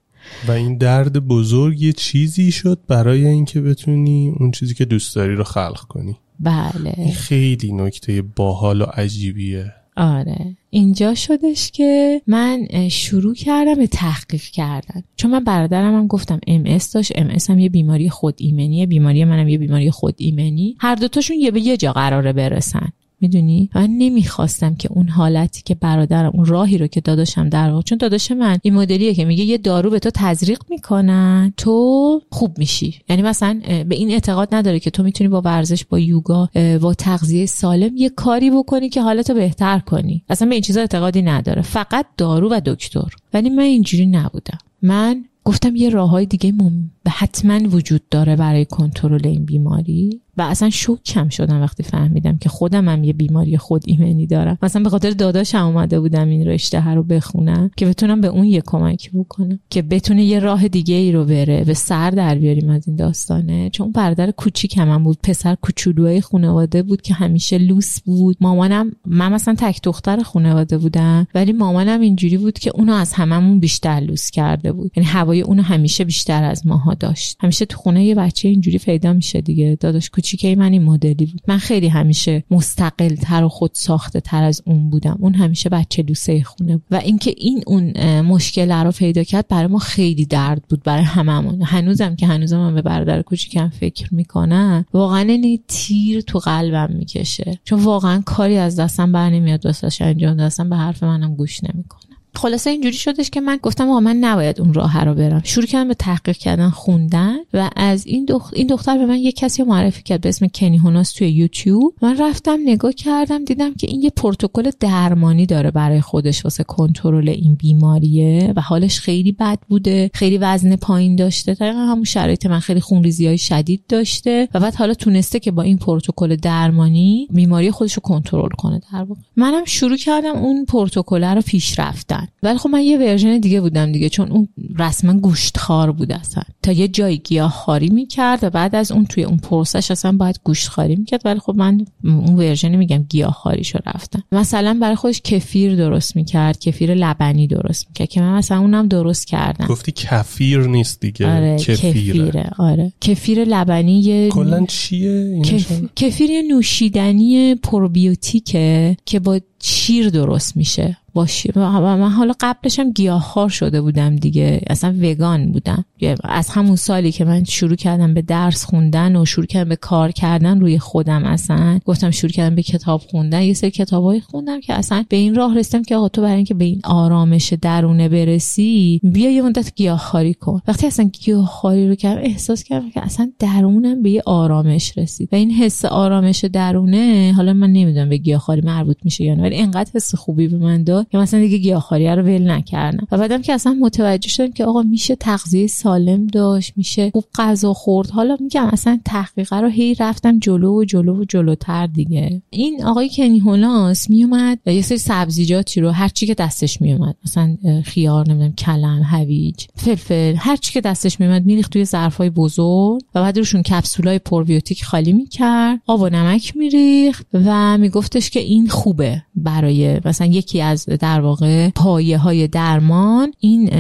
و این درد بزرگ یه چیزی شد برای اینکه بتونی اون چیزی که دوست داری رو خلق کنی. بله. این خیلی نکته باحال و عجیبیه. آره. اینجا شدش که من شروع کردم به تحقیق کردن. چون من برادرم هم گفتم ام اس داشت. ام اس هم یه بیماری خود ایمنیه. بیماری منم یه بیماری خود ایمنی. هر دوتاشون یه به یه جا قراره برسن. می‌دونی؟ من نمی‌خواستم که اون حالتی که برادرم اون راهی رو که داداشم در واقع چون داداش من این مدلیه که میگه یه دارو به تو تزریق می‌کنن تو خوب میشی. یعنی مثلا به این اعتقاد نداره که تو می‌تونی با ورزش با یوگا با تغذیه سالم یه کاری بکنی که حالتو بهتر کنی. اصلا به این چیزا اعتقادی نداره. فقط دارو و دکتر. ولی من اینجوری نبودم. من گفتم یه راه های دیگه مم... حتما وجود داره برای کنترل این بیماری. و اصلا شوکم شدم وقتی فهمیدم که خودم هم یه بیماری خود ایمنی دارم. مثلا به خاطر داداشم اومده بودم این رشته رو بخونم که بتونم به اون یه کمکی بکنم که بتونه یه راه دیگه ای رو بره به سر در بیاریم از این داستانه. چون برادر کوچیک هم, بود پسر کوچولوی خانواده بود که همیشه لوس بود. مامانم من مثلا تک دختر خانواده بودم ولی مامانم اینجوری بود که اونو از هممون بیشتر لوس کرده بود. یعنی هوای اونو همیشه بیشتر از ماها داشت. همیشه تو خونه یه بچه اینجوری پیدا میشه دیگه. داداش کوچیکه من این مدلی بود. من خیلی همیشه مستقل تر و خود ساخته تر از اون بودم. اون همیشه بچه دوسته خونه بود. و اینکه این اون مشکل رو پیدا کرد برای ما خیلی درد بود برای هممون. هنوزم که هنوزم من به برادر کوچیکم فکر می‌کنم واقعا این تیر تو قلبم می‌کشه. چون واقعا کاری از دستم بر نمیاد واسش انجام دستم به حرف منم گوش نمی‌کنه. خلاصه اینجوری شدش که من گفتم آقا من نباید اون راه رو برم. شروع کردم به تحقیق کردن خوندن و از این دختر این دختر به من یه کسی معرفی کرد به اسم کنی هوناس توی یوتیوب. من رفتم نگاه کردم دیدم که این یه پروتکل درمانی داره برای خودش واسه کنترل این بیماریه و حالش خیلی بد بوده خیلی وزن پایین داشته. دقیقا همون شرایط من خیلی خونریزی های شدید داشته و بعد حالا تونسته که با این پروتکل درمانی بیماری خودش رو کنترل کنه در واقع. منم شروع کردم اون پروتکل رو پیش رفتن ولی خب من یه version دیگه بودم دیگه چون اون رسما گوشتخوار بود اصلا. تا یه جای گیاه خواری می‌کرد و بعد از اون توی اون پروسه‌ش اصلا باید گوشت خواری می‌کرد. ولی خب من اون version میگم گیاه خواریشو رفتم. مثلا برای خودش کفیر درست می‌کرد کفیر لبنی درست می‌کرد که من مثلا اونم درست کردم. گفتی کفیر نیست دیگه آره کفیره. آره. کفیر لبنی یه کلا چیه کف... کفیر نوشیدنی پروبیوتیکه که با شیر درست میشه. باشی و من حالا قبلش هم گیاهخوار شده بودم دیگه. اصلا وگان بودم. از همون سالی که من شروع کردم به درس خوندن و شروع کردم به کار کردن روی خودم اصلا. گفتم شروع کردم به کتاب خوندن. یه سری کتابایی خوندم که اصلا به این راه رسیدم که آقا تو برای اینکه به این آرامش درونه برسی بیا یه مدت گیاهخواری کن. وقتی اصلا گیاهخواری رو کردم احساس کردم که اصلا درونم به یه آرامش رسید. و این حس آرامش درونه حالا من نمی‌دونم به گیاهخواری مربوط میشه یا نه. ولی اینقدر حس خوبی به من داد که مثلا دیگه گیاهخواری رو ول نکردم. و بعدم که اصلا متوجه شدم که آقا میشه تغذیه سالم داشت میشه خوب غذا خورد. حالا میگم اصلا تحقیقه رو هی رفتم جلو و جلو و جلوتر دیگه. این آقای کنی هولاس میومد یه سری سبزیجاتی رو هر چی که دستش میومد مثلا خیار نمی‌دونم کلم هویج فلفل هر چی که دستش میومد میریخت توی ظرفای بزرگ و بعد روشون کپسولای پروبیوتیک خالی می‌کرد آب و نمک میریخت و میگفتش که این خوبه. برای مثلا یکی از در واقع پایه های درمان این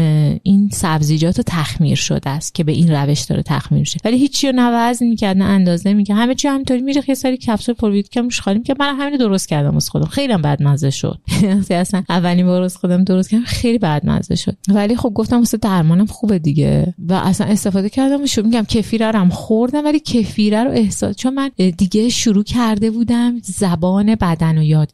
این سبزیجات تخمیر شده است که به این روش داره تخمیر میشه. ولی هیچی رو نه وزن می‌کرد نه اندازه می‌کرد. همه چی همینطوری میره یه سری کپسول پروبیوتیک روش خالی می‌کرد. من همین درست کردم از خودم. خیلی هم بد مزه شد [laughs] اصلا اولین بار از خودم درست کردم. خیلی بد مزه شد. ولی خب گفتم واسه درمانم خوبه دیگه. و اصلا استفاده کردم و میگم کفیره رو هم خوردم ولی کفیره رو احساس چون من دیگه شروع کرده بودم زبان بدن رو یاد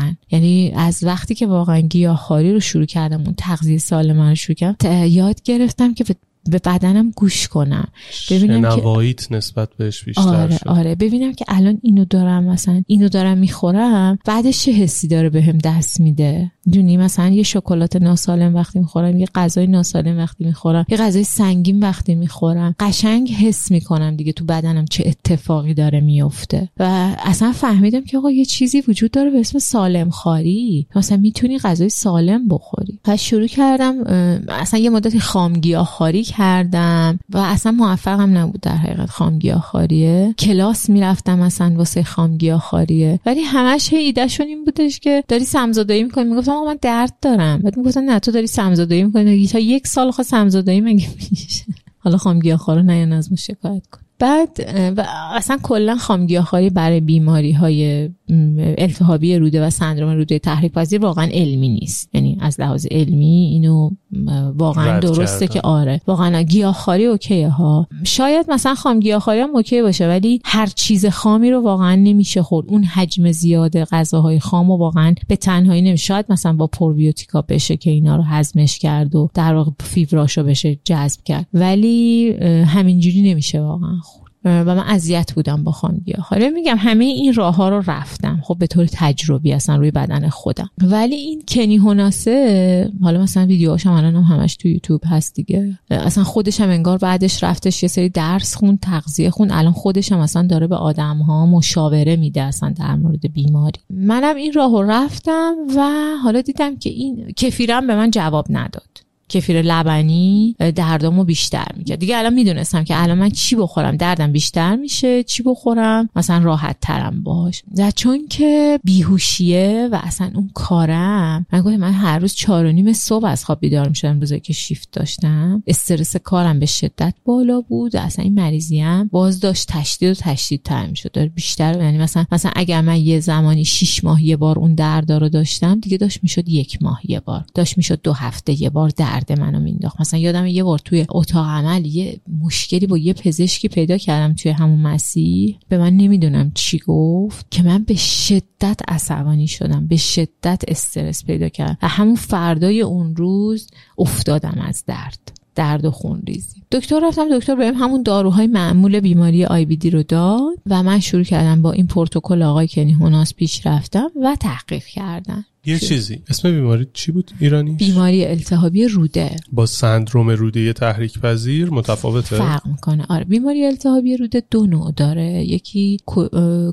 گرفتن یعنی از وقتی که واقعا گیاهخواری رو شروع کردم اون تغذیه سالم رو شروع کردم یاد گرفتم که به بدنم گوش کنم. ببینم که نسبت بهش بیشتر آره شد. آره. ببینم که الان اینو دارم مثلا اینو دارم می‌خورم بعدش چه حسی داره بهم به دست میده؟ دونی مثلا یه شکلات ناسالم وقتی می‌خورم یه غذای ناسالم وقتی می‌خورم یه غذای سنگین وقتی می‌خورم. قشنگ حس می‌کنم دیگه تو بدنم چه اتفاقی داره میفته و اصلا فهمیدم که آقا یه چیزی وجود داره به اسم سالم خاری مثلا می‌تونی غذای سالم بخوری. پس شروع کردم اصلا یه مدتی خامگیاه خاری کردم و اصلا موفقم نبود در حقیقت خامگیاه خاریه کلاس می‌رفتم مثلا واسه خامگیاه خاریه ولی همش ایدهشون این بودش که داری سمزدایی می‌کنی. می‌گفتم من درد دارم. بعد می‌گفتن نه تو داری سمزدایی می‌کنی. تا یک سال خواست سمزدایی مگه میشه؟ حالا خام گیاهخوارا نیان از شکایت کن. بعد و اصلا کلا خامگیاخواری برای بیماری های التهابی روده و سندروم روده تحریک پذیر واقعا علمی نیست. یعنی از لحاظ علمی اینو واقعا درسته که آره. واقعا گیاهخواری اوکیه ها شاید مثلا خام گیاهخواری هم اوکی باشه ولی هر چیز خامی رو واقعا نمیشه خورد. اون حجم زیاد غذاهای خام و واقعا به تنهایی نمیشه. شاید مثلا با پروبیوتیکا بشه که اینا رو هضمش کرد و در واقع فیبراشو بشه جذب کرد. ولی همینجوری نمیشه واقعا. و من اذیت بودم با خامگیا حالا میگم همه این راه ها رو رفتم. خب به طور تجربی اصلا روی بدن خودم. ولی این کنی هوناسه حالا مثلا ویدیوهاش هم الان هم همش تو یوتیوب هست دیگه. اصلا خودش هم انگار بعدش رفتش یه سری درس خون تغذیه خون. الان خودش هم اصلا داره به آدم ها مشاوره میده اصلا در مورد بیماری. منم این راه رو رفتم و حالا دیدم که این کفیرم به من جواب نداد. کفیر لبنی دردامو بیشتر می‌کرد. دیگه الان می‌دونستم که الان من چی بخورم؟ دردم بیشتر میشه چی بخورم؟ مثلا راحت ترم باش. و چون که بیهوشیه و اصلا اون کارم من گفتم من هر روز چهار و نیم صبح از خواب بیدار می‌شدم روزایی که شیفت داشتم. استرس کارم به شدت بالا بود اصلا این مریضیم باز داشت تشدید و تشدید تر می‌شد بیشتر یعنی مثلا مثلا اگر من یه زمانی شیش ماه یه بار اون درد رو داشتم دیگه داشت می‌شد یک ماه یه بار. داشت می‌شد دو هفته یه بار درد درد منو مینداخت. مثلا یادم یه بار توی اتاق عمل یه مشکلی با یه پزشکی پیدا کردم توی همون مسیح به من نمی‌دونم چی گفت که من به شدت عصبانی شدم به شدت استرس پیدا کردم و همون فردای اون روز افتادم از درد درد و خون ریزی. دکتر رفتم دکتر بهم همون داروهای معمول بیماری آی بی دی رو داد و من شروع کردم با این پروتکل آقای کنی هوناس پیش رفتم و تحقیق کردم. یه چیزی. اسم بیماری چی بود؟ ایرانی؟ بیماری التهابی روده. با سندروم روده تحریک پذیر متفاوته؟ فرق می‌کنه. آره بیماری التهابی روده دو نوع داره. یکی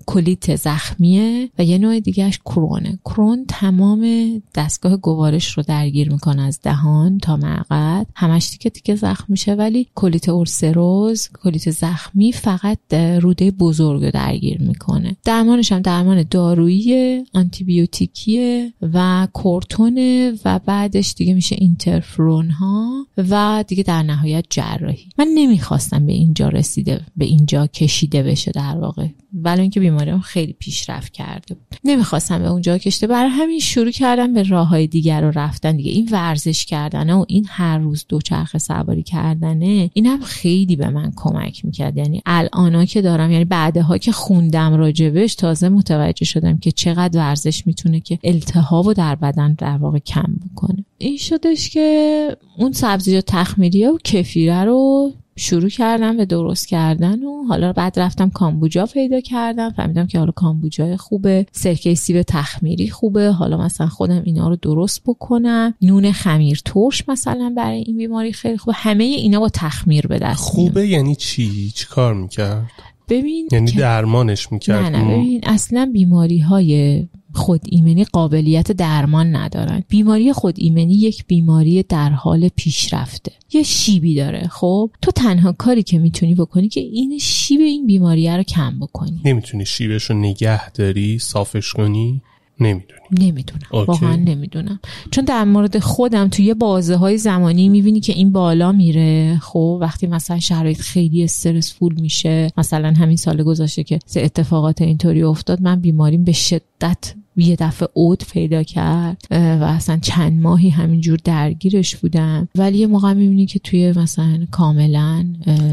کلیت زخمیه و یه نوع دیگهش کرونه. کرون تمام دستگاه گوارش رو درگیر می‌کنه از دهان تا معقد. همش دیگه دیگه زخم میشه ولی کلیت اورسروز کلیت زخمی فقط روده بزرگ رو درگیر می‌کنه. درمانش هم درمان دارویی آنتیبیوتیکیه. و کورتونه و بعدش دیگه میشه اینترفرون ها و دیگه در نهایت جراحی. من نمی‌خواستم به اینجا رسیده به اینجا کشیده بشه در واقع. ولی اینکه بیماریم خیلی پیشرفت کرده بود. نمی‌خواستم به اونجا کشته برای همین شروع کردم به راه های دیگر رو رفتن. دیگه این ورزش کردنه و این هر روز دوچرخه سواری کردنه اینم خیلی به من کمک می‌کرد. یعنی الان که دارم یعنی بعدها که خوندم راجبش تازه متوجه شدم که چقدر ورزش می‌تونه که التهاب و در بدن در واقع کم بکنه. این شدش که اون سبزیجات تخمیریه و کفیره رو شروع کردم به درست کردن و حالا بعد رفتم کامبوجا پیدا کردم. فهمیدم که حالا کامبوجا خوبه سرکه سیب تخمیری خوبه. حالا مثلا خودم اینا رو درست بکنم. نون خمیر ترش مثلا برای این بیماری خیلی خوبه. همه اینا با تخمیر به دست خوبه یعنی چی؟ چی کار می‌کرد؟ ببین یعنی درمانش می‌کرد؟ نه نه ببین اصلا بیماری های خود ایمنی قابلیت درمان ندارن. بیماری خود ایمنی یک بیماری در حال پیشرفته. یه شیبی داره خب؟ تو تنها کاری که می‌تونی بکنی که این شیب این بیماری رو کم بکنی. نمی‌تونی شیبش رو نگه داری صافش کنی؟ نمی‌دونی. نمی‌دونم. واقعا نمی‌دونم. چون در مورد خودم توی بازه های زمانی می‌بینی که این بالا میره خب؟ وقتی مثلا شرایط خیلی استرس فول میشه مثلا همین سال گذشته که اتفاقات اینطوری افتاد من بیماریم به شدت یه دفعه اوت پیدا کرد و اصلا چند ماهی همینجور درگیرش بودم. ولی یه موقع می‌بینی که توی مثلا کاملا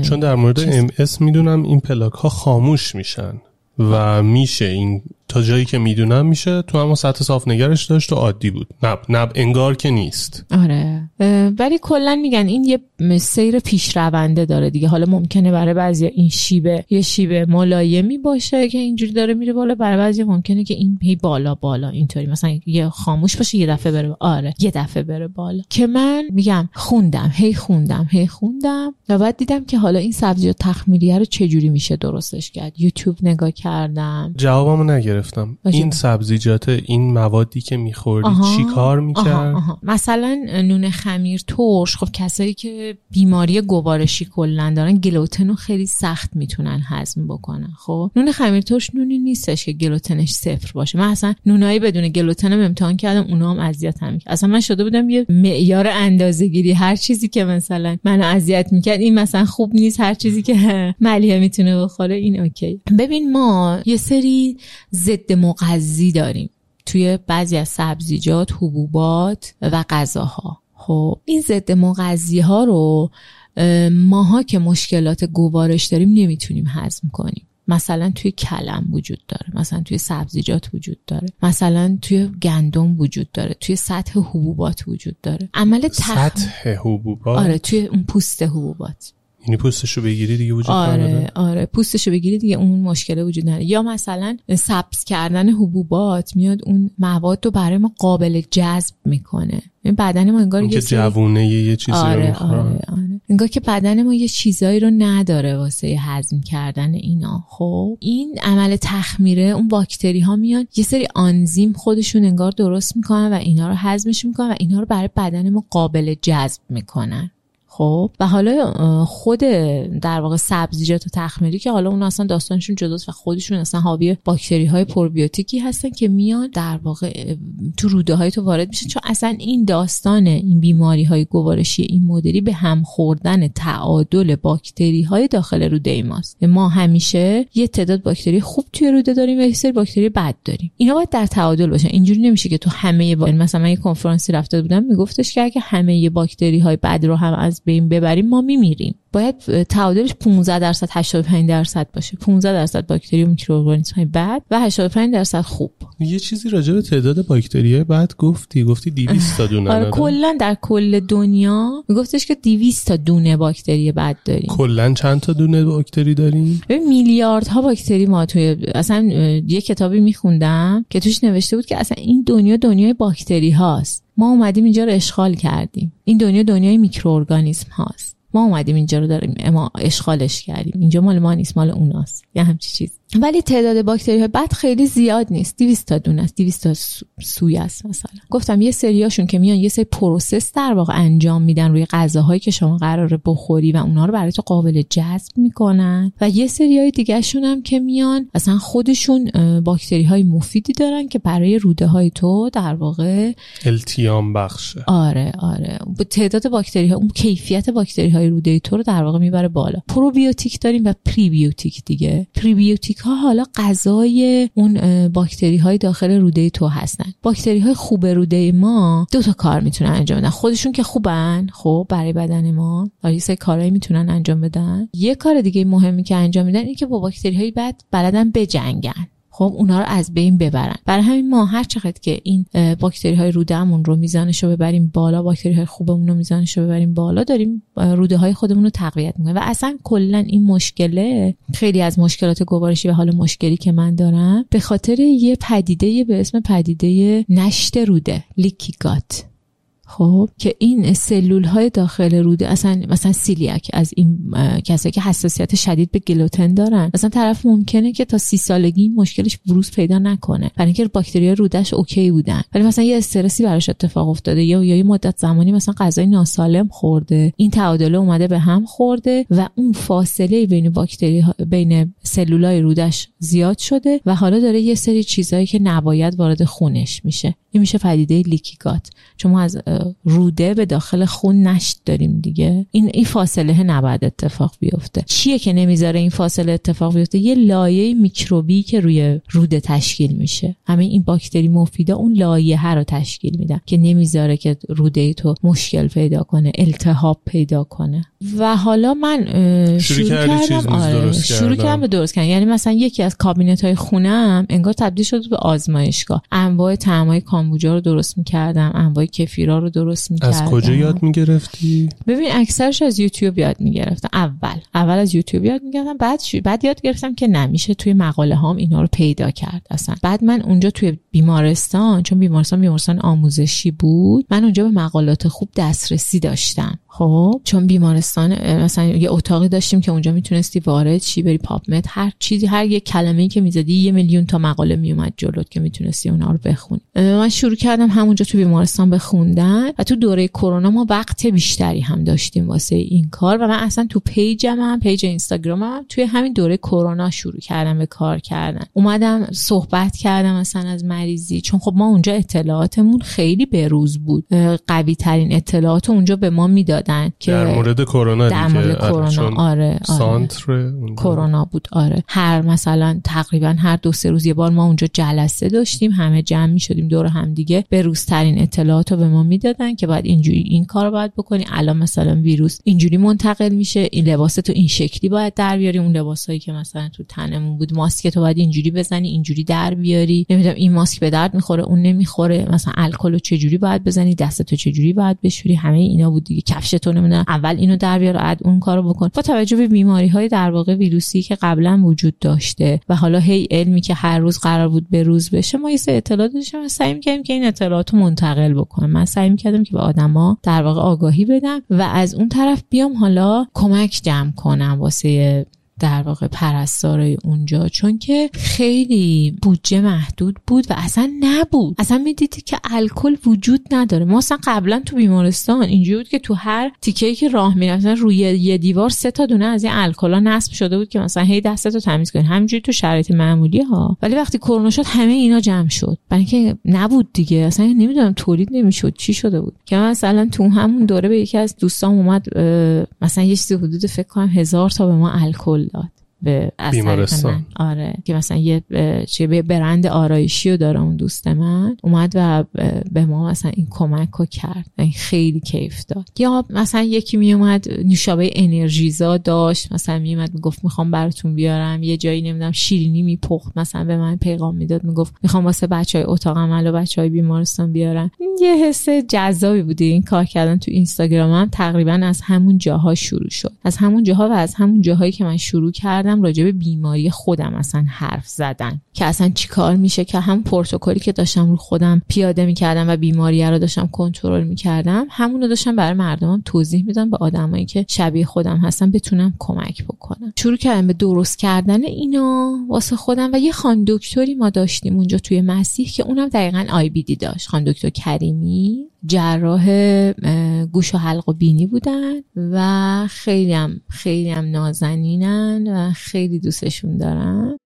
چون در مورد ام اس می‌دونم این پلاک ها خاموش میشن و میشه این تا جایی که می‌دونم میشه تو اما سطح صاف نگرش داشت و عادی بود. نب نب انگار که نیست. آره. ولی کلا میگن این یه سیر پیشرونده داره دیگه. حالا ممکنه برای بعضی این شیبه یه شیبه ملایمی باشه که اینجوری داره میره بالا. برای بعضی ممکنه که این هی بالا بالا اینطوری. مثلا یه خاموش باشه یه دفعه بره آره یه دفعه بره بالا. که من میگم خوندم هی خوندم هی خوندم. و بعد دیدم که حالا این سبزیجات تخمیریه رو چجوری میشه درستش کرد. یوتیوب نگاه کردم. جوابمو نگرفت گرفتم. باشه. این سبزیجات این موادی که میخوردی آها. چی کار می‌کرد؟ آها، آها. مثلا نون خمیر ترش. خب کسایی که بیماری گوارشی کلا دارن گلوتن رو خیلی سخت می‌تونن هضم بکنن خب؟ نون خمیر ترش نونی نیستش که گلوتنش صفر باشه. من اصلا نونایی بدون گلوتنم امتحان کردم اونا هم اذیتم می‌کرد اصلا من شده بودم یه معیار اندازه‌گیری. هر چیزی که مثلا منو اذیت می‌کرد این مثلا خوب نیست هر چیزی که [laughs] ملیه می‌تونه بخوره این اوکی. ببین ما یه سری ضد مغذی داریم توی بعضی از سبزیجات، حبوبات و غذاها. خب این ضد مغذی ها رو اه، ماها که مشکلات گوارش داریم نمی‌تونیم هضم کنیم. مثلا توی کلم وجود داره مثلا توی سبزیجات وجود داره مثلا توی گندم وجود داره توی سطح حبوبات وجود داره. عمل تخم سطح حبوبات؟ آره توی اون پوست حبوبات. یعنی پوستشو بگیری دیگه وجود آره نداره؟ آره. پوستشو بگیری دیگه اون مشکل وجود نداره. یا مثلا سبز کردن حبوبات میاد اون مواد رو برای ما قابل جذب می‌کنه. این بدن ما انگار یه سری- جوونه یه چیزی آره. آره آره. انگار که بدن ما یه چیزایی رو نداره واسه هضم کردن اینا. خب این عمل تخمیره اون باکتری ها میان. یه سری آنزیم خودشون انگار درست می‌کنن و اینا رو هضمش می‌کنن و اینا رو برای بدن ما قابل جذب می‌کنن. خب و حالا خود در واقع سبزیجات و تخمیری که حالا اون اصلا داستانشون جداست و خودشون اصلا حاوی باکتری های پروبیوتیکی هستن که میان در واقع تو روده های تو وارد میشن. چون اصلا این داستان این بیماری های گوارشی این مدلی به هم خوردن تعادل باکتری های داخل روده ماست. ما همیشه یه تعداد باکتری خوب توی روده داریم و یه سری باکتری بد داریم. اینا باید در تعادل باشن. اینجوری نمیشه که تو همه با... مثلا من یه کنفرانسی رفته بودم میگفتش که اگه همه باکتری های بد رو هم از بین ببریم ما میمیریم. باید تعادلش 15 درصد 85 درصد باشه. 15 درصد باکتری و میکروارگانیسم های بد و 85 درصد خوب. یه چیزی راجع به تعداد باکتریای بعد گفتی گفتی 200 تا دونه آره؟ کلا در کل دنیا میگفتش که 200 تا دونه باکتری بد داریم. کلا چند تا دونه باکتری داریم؟ ببین میلیاردها باکتری ما توی اصلا یه کتابی میخوندم که توش نوشته بود که اصلا این دنیا دنیای باکتری هاست. ما اومدیم اینجا رو اشغال کردیم. این دنیا دنیای میکروارگانیسم هاست. ما اومدیم اینجا رو داریم ما اشغالش کردیم. اینجا مال ما نیست مال اوناست. یه همچی چیز. ولی تعداد باکتری های بد خیلی زیاد نیست. 200 تا دونه است. 200 تا سو- سویه است مثلا. گفتم یه سریاشون که میان یه سری process در واقع انجام میدن روی غذاهایی که شما قراره بخوری و اونا رو برای تو قابل جذب می‌کنن. و یه سریای دیگه شون هم که میان اصلا خودشون باکتری های مفیدی دارن که برای روده های تو در واقع التیام بخشه. آره آره. با تعداد باکتری ها اون کیفیت باکتری های روده تو رو در واقع می‌بره بالا. پروبیوتیک داریم و پریبیوتیک دیگه. پریبیوتیک ها حالا غذای اون باکتری های داخل روده تو هستن. باکتری های خوب روده ما دو تا کار می‌تونن انجام بدن. خودشون که خوبن خب برای بدن ما. آره، یه سری کارهایی می‌تونن انجام بدن. یه کار دیگه مهمی که انجام میدن اینه که با باکتری های بد بلدن بجنگن. خب اونا رو از بین ببرن. برای همین ما هر چقدر که این باکتری های رودهمون رو میزانش رو ببریم بالا باکتری های خوبمون رو میزانش رو ببریم بالا داریم روده های خودمون رو تقویت می‌کنیم. و اصلا کلا این مشکله خیلی از مشکلات گوارشی و حال مشکلی که من دارم به خاطر یه پدیده به اسم پدیده نشت روده لیکیگات. خب که این سلول های داخل روده اصلا مثلا سیلیاک از این کسایی که حساسیت شدید به گلوتن دارن مثلا طرف ممکنه که تا سی سالگی مشکلش بروز پیدا نکنه برای اینکه باکتری رودش اوکی بودن. ولی مثلا یه استرسی براش اتفاق افتاده یا یا یه مدت زمانی مثلا غذای ناسالم خورده این تعادله اومده به هم خورده و اون فاصله بین باکتری بین سلولای رودش زیاد شده و حالا داره یه سری چیزایی که نباید وارد خونش میشه. این میشه پدیده لیکیگات. چون ما از روده به داخل خون نشت داریم دیگه. این این فاصله نباید اتفاق بیفته. چیه که نمی‌ذاره این فاصله اتفاق بیفته؟ یه لایه میکروبی که روی روده تشکیل میشه. همین این باکتری مفیدا اون لایه رو تشکیل میدن که نمی‌ذاره که روده تو مشکل پیدا کنه التهاب پیدا کنه. و حالا من شروع چیز کردم. نیز آره درست شروع. کردم. به درست کردن. یعنی مثلا یکی از کابینت های خونم انگار تبدیل شده به آزمایشگاه. انواع طعمای کامبوجا رو درست می‌کردم انواع کفیرا رو درست می‌کردم. از کجا یاد می‌گرفتی؟ ببین اکثرش از یوتیوب یاد می‌گرفتم. اول اول از یوتیوب یاد می‌گرفتم بعد شو- بعد یاد گرفتم که نمیشه توی مقاله هام اینا رو پیدا کرد اصلا. بعد من اونجا توی بیمارستان چون بیمارستان بیمارستان آموزشی بود من اونجا به مقالات خوب دسترسی داشتم. خب. چون بیمارستان مثلا یه اتاقی داشتیم که اونجا می‌تونستی وارد چی بری PubMed هر چیزی هر یک کلمه که می‌زدی یه میلیون تا مقاله میومد جلوت که می‌تونستی اونا رو بخونی. من شروع کردم همونجا تو بیمارستان به خوندن و تو دوره کرونا ما وقت بیشتری هم داشتیم واسه این کار و من اصلا تو پیجم هم پیج اینستاگرامم توی همین دوره کرونا شروع کردم به کار کردن. اومدم صحبت کردم مثلا از مریضی چون خب ما اونجا اطلاعاتمون خیلی بروز بود. قوی ترین اطلاعات اونجا به ما می‌دادن که در مورد کرونا در مورد کرونا آره, آره. سانتر کرونا بود آره. هر مثلا تقریبا هر دو سه روز یه بار ما اونجا جلسه داشتیم همه جمع می شدیم دور هم دیگه. به روزترین اطلاعات رو به ما می‌دادن که باید اینجوری این کار باید بکنی. الان مثلا ویروس اینجوری منتقل میشه. این لباس تو این شکلی باید در بیاری. اون لباسایی که مثلا تو تنمون بود ماسک تو باید اینجوری بزنی اینجوری در بیاری. نمی‌دونم این ماسک به درد می‌خوره اون نمی‌خوره. مثلا الکل رو چجوری باید بزنی دست تو چجوری باید بشوری. همه اینا بود دیگه. کفش تو نمی‌دونم اول اینو در بیار بعد اون کارو بکن. با توجه به بیماری های در واقع ویروسی که قبلا وجود داشته و حالا هی علمی که هر روز قرار بود به روز بشه ما یه سری اطلاعات داشتیم. سعی می‌کردیم که این اطلاعات منتقل بکنم. من سعی می‌کردم که به آدما در واقع آگاهی بدم و از اون طرف بیام حالا کمک جمع کنم واسه در واقع پرستارای اونجا چون که خیلی بودجه محدود بود و اصلا نبود. اصلا می‌دیدی که الکل وجود نداره. ما اصلا قبلا تو بیمارستان اینجوری بود که تو هر تیکه که راه می‌رفتن روی یه دیوار سه تا دونه از این الکلا نصب شده بود که مثلا هی دستتو تمیز کنی. همینجوری تو شرایط معمولی ها ولی وقتی کرونا شد همه اینا جمع شد. برای اینکه نبود دیگه. اصلا نمی‌دونم تولید نمی‌شد. چی شده بود؟ که مثلا تو همون دوره به یکی از دوستام اومد مثلا یه چیزی حدود فکر کنم هزار تا به ما الکل المتطلعات به بیمارستان. آره. که مثلا یه چه به برند آرایشی رو داره اون دوست من. اومد و به ما مثلا این کمک رو کرد. این خیلی کیف داد. یا مثلا یکی می اومد نوشابه انرژیزا داشت. مثلا می اومد می‌گفت می‌خوام براتون بیارم. یه جایی نمی‌دونم شیرینی میپخت. مثلا به من پیغام می‌داد می‌گفت می‌خوام واسه بچه های اتاق عمل و بچه های بیمارستان بیارم. یه حس جذابی بوده این کار کردن تو اینستاگرام هم تقریبا از همون جاها شروع شد. از همون جاها و از همون جاهایی که من شروع کردم اومدم راجع به بیماری خودم اصلا حرف زدن. که اصلا چیکار میشه که هم پروتکلی که داشتم رو خودم پیاده می‌کردم و بیماری رو داشتم کنترل می‌کردم همون رو داشتم برای مردمم توضیح میدم به آدمایی که شبیه خودم هستن بتونم کمک بکنم. شروع کردم به درست کردن اینا واسه خودم و یه خان دکتری ما داشتیم اونجا توی مسیح که اونم دقیقا آی بی دی داشت. خان دکتر کریمی. جراح گوش و حلق و بینی بودن و خیلی هم خیلی هم نازنینن و خیلی دوستشون دارن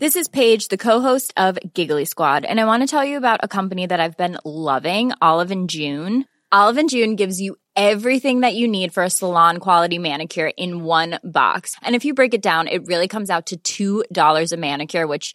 This is Paige, the co-host of Giggly Squad, and I want to tell you about a company that I've been loving, Olive and June. Olive and June gives you everything that you need for a salon quality manicure in one box. And if you break it down, it really comes out to $2 a manicure, which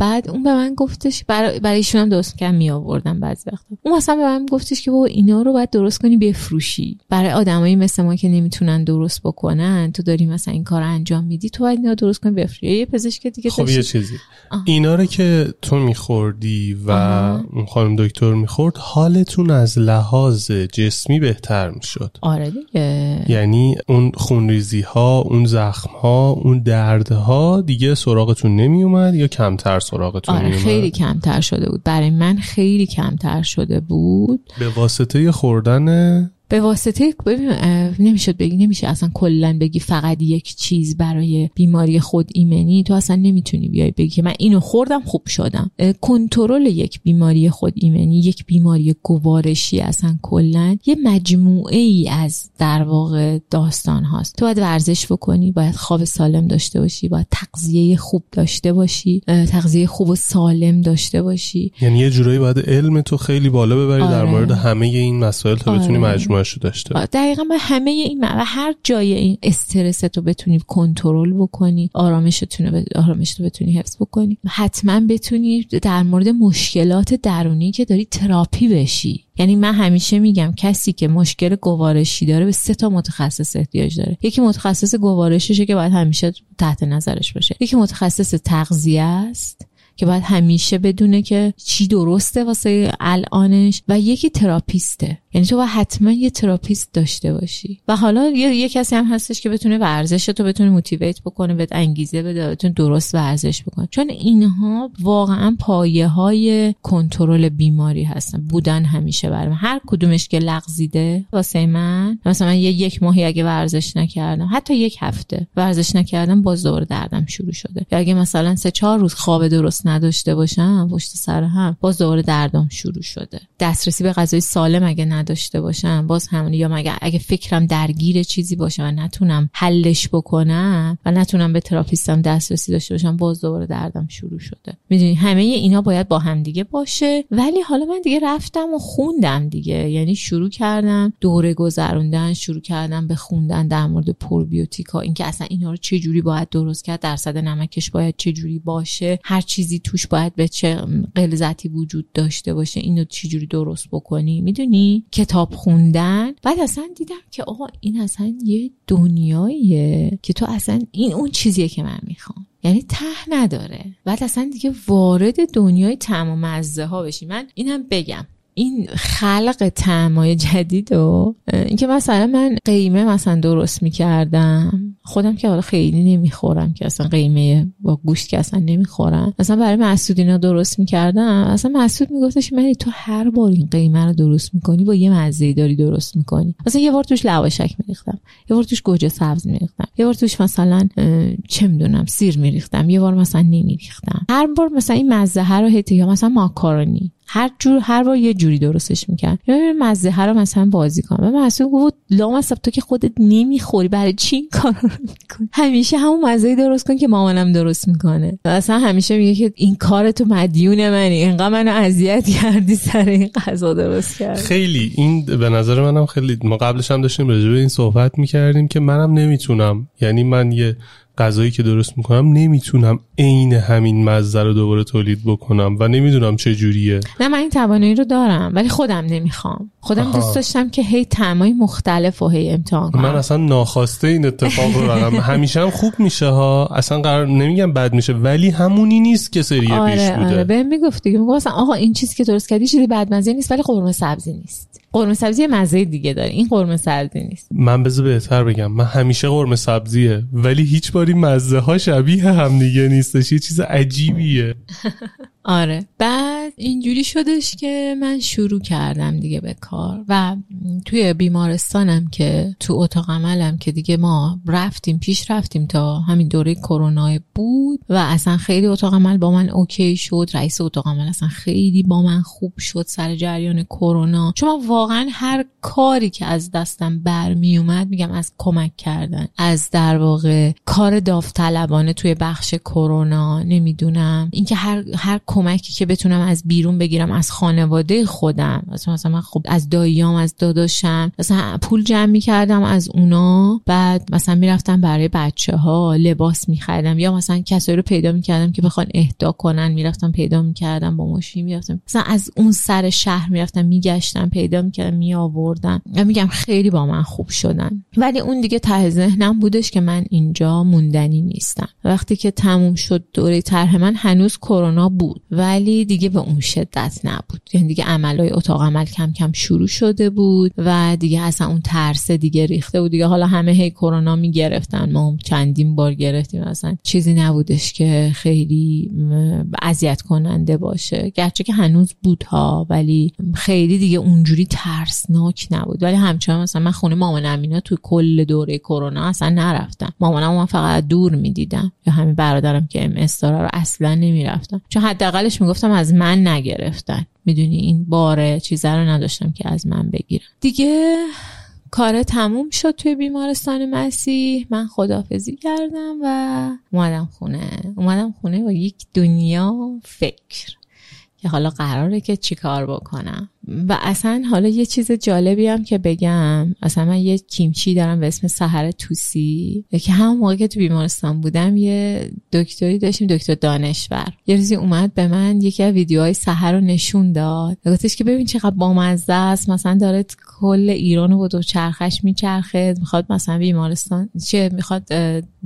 بعد اون به من گفتش برای ایشون هم درست کردم می آوردم بعضی وقتا. اون مثلا به من گفتش که بابا اینا رو باید درست کنی بفروشی. برای آدمایی مثل ما که نمی‌تونن درست بکنن تو داری مثلا این کار انجام میدی تو باید اینا درست کنی بفروشی. یه پزشک دیگه خب یه چیزی. آه. اینا رو که تو میخوردی و آه. اون خانم دکتر می‌خورد حالتون از لحاظ جسمی بهتر می‌شد. آره دیگه. یعنی اون خونریزی ها اون زخم ها اون دردها دیگه سراغتون نمیومد یا کمتر سراغتون آره خیلی کمتر شده بود. برای من خیلی کمتر شده بود. به واسطه خوردن به واسطه ببین نمی‌شد بگی نمیشه اصلا کلا بگی فقط یک چیز برای بیماری خود ایمنی تو اصلا نمی‌تونی بیای بگی که من اینو خوردم خوب شدم کنترل یک بیماری خود ایمنی یک بیماری گوارشی اصلا کلا یه مجموعه ای از در واقع داستان هاست تو باید ورزش بکنی باید خواب سالم داشته باشی باید تغذیه خوب داشته باشی تغذیه خوب و سالم داشته باشی یعنی یه جورایی باید علم تو خیلی بالا ببری آره. در مورد همه این مسائل تا بتونی آره. مجموعه شو داشته دقیقا به همه این و هر جای این استرس تو بتونی کنترل بکنی آرامشتون ب... آرامش رو بتونی حفظ بکنی. حتما بتونی در مورد مشکلات درونی که داری تراپی بشی. یعنی من همیشه میگم کسی که مشکل گوارشی داره به سه تا متخصص احتیاج داره. یکی متخصص گوارششه که باید همیشه تحت نظرش باشه. یکی متخصص تغذیه است که باید همیشه بدونه که چی درسته واسه الانش و یکی therapist ه. یعنی تو حتما یه therapist داشته باشی. و حالا یه, یه کسی هم هستش که بتونه ورزش تو بتونه motivate بکنه بهت انگیزه بده بتونه درست ورزش بکنه. چون اینها واقعا پایه های کنترل بیماری هستن. بودن همیشه برام. هر کدومش که لغزیده واسه من مثلا یه یک ماهی اگه ورزش نکردم حتی یک هفته ورزش نکردم باز دوباره دردم شروع شده. یا اگه مثلا سه چهار روز خواب درست نداشته باشم پشت سر هم باز دوباره دردم شروع شده. دسترسی به غذای سالم اگه نداشته باشم. باز همون یا مگه اگه فکرم درگیر چیزی باشه و نتونم حلش بکنم و نتونم به تراپیستم دسترسی داشته باشم باز دوباره دردم شروع شده. می‌دونی همه اینا باید با هم دیگه باشه. ولی حالا من دیگه رفتم و خوندم دیگه. یعنی شروع کردم دوره گذروندن شروع کردم به خوندن در مورد پروبیوتیکا اینکه اصلا اینا رو چه جوری باید درست کرد درصد نمکش باید چه جوری باشه هر چیزی توش باید به چه غلظتی وجود داشته باشه اینو چجوری درست بکنی؟ می‌دونی؟ کتاب خوندن. بعد اصلا دیدم که آقا این اصلا یه دنیاییه که تو اصلا این اون چیزیه که من می‌خوام. یعنی ته نداره. بعد اصلا دیگه وارد دنیای تمام مزه ها بشی. من اینم بگم. این خلق تعمای جدید و اینکه مثلا من قیمه مثلا درست می‌کردم. خودم که حالا خیلی نمی‌خورم که اصلا قیمه با گوشت که اصلا نمی‌خورم. مثلا برای مسعود اینا درست می‌کردم. اصلا مسعود میگفتش من تو هر بار این قیمه رو درست می‌کنی با یه مزه داری درست می‌کنی. مثلا یه بار توش لواشک میریختم. یه بار توش گوجه سبز میریختم. یه بار توش مثلا چه می‌دونم سیر میریختم. یه بار مثلا نمیریختم. هر بار مثلا این مزه رو هیتی یا مثلا ماکارونی. هر جور هر بار یه جوری درستش می‌کرد. یا مزه رو مثلا بازی کنم. و مسئول گفت لامصب تو که خودت نمی‌خوری برای چی این کار رو می‌کنی؟ همیشه همون مزه درست کن که مامانم درست می‌کنه. و اصلا همیشه میگه که این کار تو مدیون منی. اینقدر منو اذیت کردی سر این غذا درست کرد خیلی. این به نظر منم خیلی ما قبلش هم داشتیم راجع این صحبت می‌کردیم که منم نمی‌تونم. یعنی من یه غذایی که درست می‌کنم نمی‌تونم عین همین مزه رو دوباره تولید بکنم و نمی‌دونم چه جوریه. نه من این توانایی رو دارم ولی خودم نمی‌خوام. خودم آها. دوست داشتم که هی تعمای مختلف و هی امتحان کنم. من اصلا ناخواسته این اتفاق رو دارم [laughs] همیشه هم خوب میشه ها. اصلا قرار نمیگم بد میشه ولی همونی نیست که سریه آره پیش بوده. آره بهم می‌گفتی. که آقا این چیزی که درست کردی چیزی بدمزه نیست ولی قرمه سبزی نیست. قرمه سبزی مزه دیگه داره. این قرمه سبزی نیست. من بذار بهتر بگم. من همیشه قرمه سبزیه ولی هیچ باری مزه ها شبیه هم دیگه نیستش. یه چیز عجیبیه. [laughs] آره. بعد اینجوری شدش که من شروع کردم دیگه به کار و توی بیمارستانم که تو اتاق عملم که دیگه ما رفتیم پیش رفتیم تا همین دوره کرونا بود و اصلا خیلی اتاق عمل با من اوکی شد. رئیس اتاق عمل اصلا خیلی با من خوب شد سر جریان کرونا. چون واقعا هر کاری که از دستم برمی اومد میگم از کمک کردن از در واقع کار داوطلبانه توی بخش کرونا نمی‌دونم. اینکه هر هر کمکی که بتونم از بیرون بگیرم از خانواده خودم. مثلا من خب از داییام از داداشم. مثلا پول جمع می‌کردم از اونا. بعد مثلا می‌رفتم برای بچه ها لباس میخریدم. یا مثلا کسایی رو پیدا می‌کردم که بخوان اهدا کنن می‌رفتم پیدا می‌کردم با ماشین می‌رفتم. مثلا از اون سر شهر می‌رفتم میگشتم پیدا می‌کردم می آوردم و میگم خیلی با من خوب شدن. ولی اون دیگه ته ذهنم بودش که من اینجا موندنی نیستم. وقتی که تموم شد دوره طرح من هنوز کرونا بود. ولی دیگه به اون شدت نبود. یعنی دیگه عملای اتاق عمل کم کم شروع شده بود و دیگه اصلا اون ترس دیگه ریخته بود. دیگه حالا همه هی کرونا می‌گرفتن. ما چندین بار گرفتیم. اصلا چیزی نبودش که خیلی اذیت کننده باشه. گرچه که هنوز بود ها ولی خیلی دیگه اونجوری ترسناک نبود. ولی همچنان مثلا من خونه مامان امینا تو کل دوره کرونا اصلا نرفتم. مامانم من فقط دور می‌دیدم. یا همین برادرم که ام رو اصلا نمی‌رفتم. چون حداقلش می‌گفتم از من نگرفتن. می‌دونی این باره چیزه رو نداشتم که از من بگیرم دیگه کار تموم شد توی بیمارستان مسیح. من خدافزی کردم و اومدم خونه. اومدم خونه با یک دنیا فکر. که حالا قراره که چیکار بکنم. و اصلا حالا یه چیز جالبی هم که بگم اصلا من یه کیمچی دارم به اسم سحر توسی. که همون موقع که تو بیمارستان بودم یه دکتری داشتیم دکتر دانشور. یه روزی اومد به من یکی از ویدیوهای سحر رو نشون داد. گفتش که ببین چقدر بامزه است مثلا داره کل ایران رو با چرخش میچرخه می‌خواد مثلا بیمارستان چه می‌خواد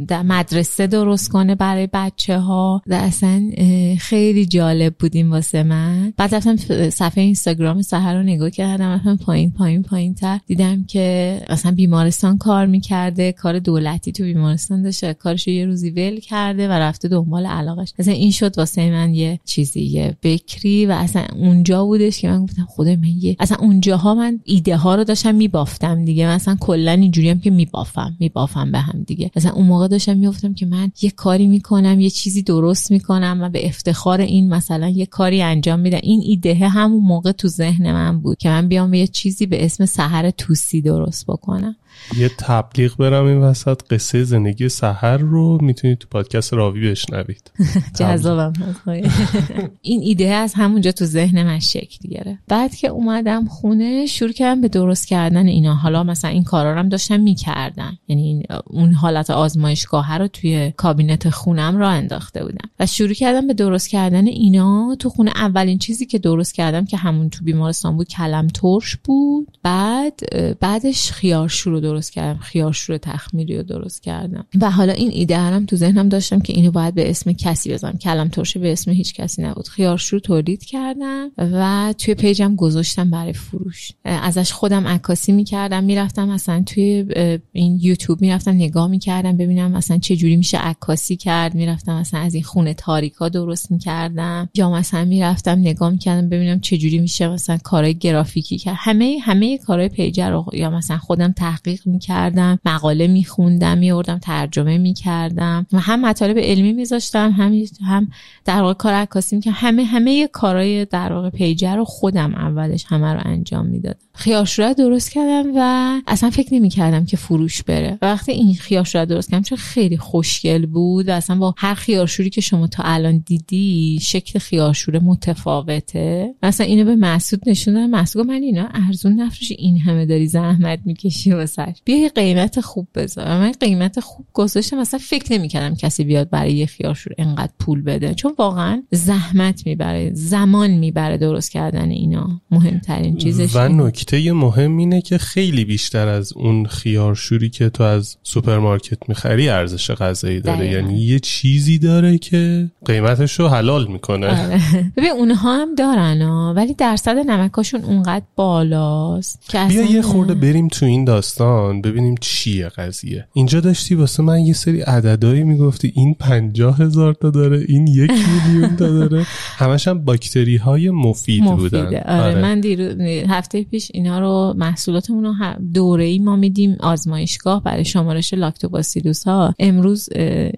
در مدرسه درست کنه برای بچه ها اصلا خیلی جالب بودیم واسه من. بعد رفتم صفحه اینستاگرام سهر رو نگاه کردم رفتم پایین پایین پایین تر. دیدم که اصلا بیمارستان کار می‌کرده کار دولتی تو بیمارستان داشته کارش یه روزی ول کرده و رفته دنبال علاقش. اصلا این شد واسه من یه چیزی یه بکری و اصلا اونجا بودش که من گفتم خدا من یه اصلا اونجاها من ایده ها رو داشتم میبافتم دیگه. مثلا کلا اینجوری هم که میبافم میبافم به هم دیگه. مثلا اون موقع داشتم می‌گفتم که من یه کاری می‌کنم یه چیزی درست می‌کنم و به افتخار این مثلا یه کاری انجام میدم. این ایده همون موقع تو ذهن من بود که من بیام یه چیزی به اسم سحر توسی درست بکنم. یه تبلیغ برم این وسط قصه زندگی سحر رو می‌تونید تو پادکست راوی بشنوید. [laughs] جذابم. [laughs] این ایده از همونجا تو ذهن من شکل گرفت. بعد که اومدم خونه شروع کردم به درست کردن اینا. حالا مثلا این کارا هم داشتم می‌کردم. یعنی اون حالت آزمایشگاه رو توی کابینت خونم را انداخته بودم. و شروع کردم به درست کردن اینا. تو خونه اولین چیزی که درست کردم که همون تو بیمارستان بود کلم ترش بود. بعد بعدش خیار شروع درست کردم خیارشور تخمیری رو درست کردم. و حالا این ایده هم تو ذهنم داشتم که اینو باید به اسم کسی بزنم. کلم ترشه به اسم هیچ کسی نبود. خیارشور تولید کردم و توی پیجم گذاشتم برای فروش. ازش خودم عکاسی می‌کردم می‌رفتم مثلا توی این یوتیوب می‌رفتم نگاه می‌کردم ببینم مثلا چه جوری میشه عکاسی کرد. می‌رفتم مثلا از این خونه تاریکا درست می‌کردم. یا مثلا می‌رفتم نگاه می‌کردم ببینم چه جوری میشه مثلا کارهای گرافیکی کرد. همه همه کارهای پیجر رو یا مثلا خودم تحقیق می‌کردم مقاله میخوندم میوردم ترجمه می‌کردم و هم مطالب علمی میذاشتم هم هم در واقع کار عکاسی که همه همه کارهای در واقع پیجر رو خودم اولش همه رو انجام می‌دادم. خیارشوره درست کردم و اصلا فکر نمی کردم که فروش بره. وقتی این خیارشوره درست کردم چون خیلی خوشگل بود و اصلا با هر خیارشوری که شما تا الان دیدی شکل خیارشوره متفاوته. مثلا اینو به مسعود نشوندم مسعود من اینا ارزون نفروش این همه داری زحمت می‌کشی واسش بیا یه قیمت خوب بذار. من قیمت خوب گذاشتم. مثلا فکر نمی‌کردم کسی بیاد برای یه خیارشور انقدر پول بده. چون واقعا زحمت می‌بره زمان می‌بره درست کردن اینا. مهمترین چیزش و نکته مهم اینه که خیلی بیشتر از اون خیارشوری که تو از سوپرمارکت می‌خری ارزش غذایی داره. یعنی یه چیزی داره که قیمتش رو حلال می‌کنه. آره. ببین اونها هم دارن ولی درصد نمکاشون اونقدر بالاست که بیا یه خورده بریم تو این داستان. ببینیم چیه قضیه. اینجا داشتی واسه من یه سری عددهایی می‌گفتی. این پنجاه هزار تا داره این یک میلیون تا داره. [laughs] همش هم باکتری های مفید. بودن. آره, آره. من دیرو هفته پیش اینا رو محصولاتمون رو دوره ای ما میدیم آزمایشگاه برای شمارش لاکتوباسیلوس ها امروز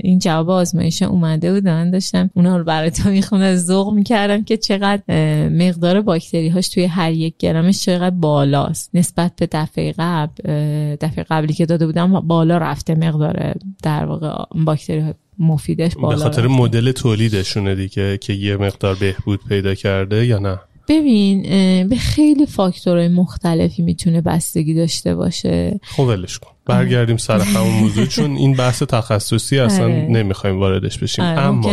این جواب آزمایش اومده بود. من داشتم اونا رو برای تو می‌خونه ذوق می‌کردم که چقدر مقدار باکتری هاش توی هر یک گرمش چقدر بالاست. نسبت به دفعه قبل دفعه قبلی که داده بودم بالا رفته مقدار در واقع باکتری مفیدش بالا به خاطر مدل تولیدشونه دیگه که یه مقدار بهبود پیدا کرده یا نه؟ ببین به خیلی فاکتورهای مختلفی می‌تونه بستگی داشته باشه. خب ولش کن. برگردیم سر همون [laughs] موضوع چون این بحث تخصصی اصلا آره. نمی‌خوایم واردش بشیم. آره، اما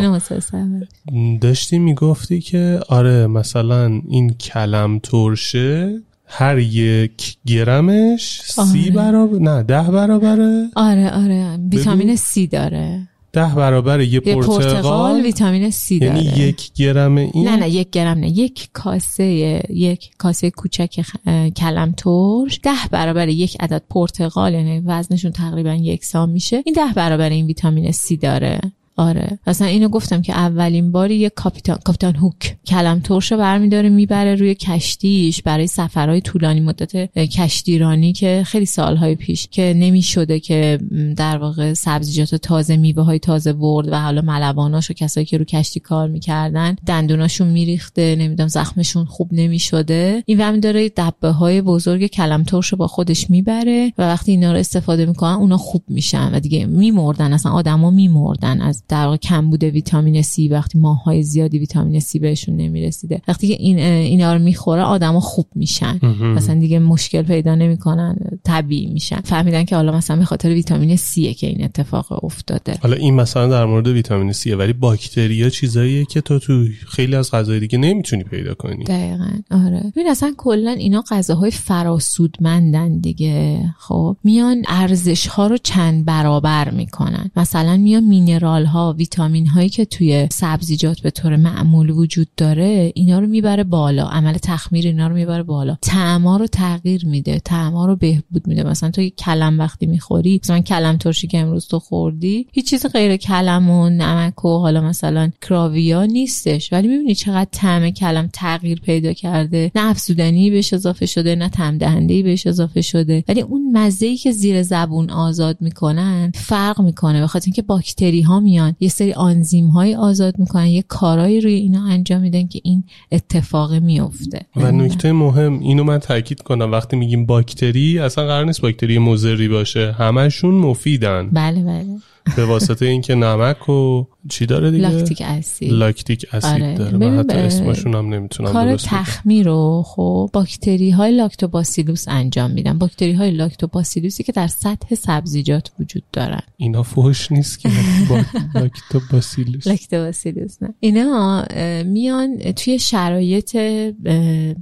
داشتی می‌گفتی که آره مثلا این کلم ترشه هر یک گرمش سی آره. برابر نه ده برابره. آره آره. ویتامین سی داره. ده برابر یه یه پرتقال پرتقال ویتامین سی داره. یعنی یک گرم این؟ نه نه یک گرم نه. یک کاسه یک کاسه کوچک خ- کلم ترش. ده برابر یک عدد پرتقال یعنی وزنشون تقریبا یکسان میشه. این ده برابر این ویتامین سی داره. آره. مثلا اینو گفتم که اولین باری یک کاپیتان کاپیتان هوک کلم ترش رو برمیداره می‌بره روی کشتیش برای سفرهای طولانی مدت کشتیرانی که خیلی سالهای پیش که نمی‌شده که در واقع سبزیجات تازه میوه های تازه برد و حالا ملواناش و کسایی که رو کشتی کار می‌کردن دندوناشون میریخته نمی‌دونم زخمشون خوب نمی‌شده. این وقت داره دبه های بزرگ کلم ترش رو با خودش می‌بره و وقتی اینا رو استفاده می‌کنن اونا خوب میشن و دیگه میمردن اصلا آدما میمردن از در واقع کمبود ویتامین سی وقتی ماهای زیادی ویتامین سی بهشون نمی‌رسیده. وقتی که این اینا رو می‌خوره آدما خوب میشن. مثلا دیگه مشکل پیدا نمی‌کنن طبیعی میشن. فهمیدن که حالا مثلا به خاطر ویتامین سی که این اتفاق افتاده. حالا این مثلا در مورد ویتامین سیه ولی باکتریا چیزاییه که تو تو خیلی از غذای دیگه نمی‌تونی پیدا کنی. دقیقا. آره. ببین اصلا کلا اینا غذاهای فراسودمندن دیگه. خب میان ارزش ها رو چند برابر می‌کنن. مثلا میان مینرال ها ویتامین هایی که توی سبزیجات به طور معمول وجود داره اینا رو می‌بره بالا. عمل تخمیر اینا رو می‌بره بالا. طعما رو تغییر میده. طعما رو بهبود میده. مثلا تو کلم وقتی می‌خوری مثلا کلم ترشی که امروز تو خوردی هیچ چیز غیر کلم و نمک و حالا مثلا کراویا نیستش. ولی می‌بینی چقدر طعم کلم تغییر پیدا کرده. نه افزودنی بهش اضافه شده نه طعم دهنده بهش اضافه شده. ولی اون مزه ای که زیر زبون آزاد می‌کنن فرق می‌کنه. به خاطر اینکه باکتری ها میان یه سری آنزیم های آزاد می‌کنن یه کارایی روی اینا انجام میدن که این اتفاق میفته و نکته مهم اینو من تاکید کنم. وقتی میگیم باکتری اصلا قرار نیست باکتری مضری باشه. همشون مفیدن. بله بله. به واسطه اینکه نمک و چی داره دیگه؟ لاکتیک اسید. لاکتیک اسید آره. داره. من حتی اسمشون هم نمی‌تونم کار. تخمیر رو خب باکتری های لاکتوباسیلوس انجام میدن. باکتری های لاکتوباسیلوسی که در سطح سبزیجات وجود دارن. اینا فوش نیست که با لاکتوباسیلوس. لاکتوباسیلوس نه. اینا میان توی شرایط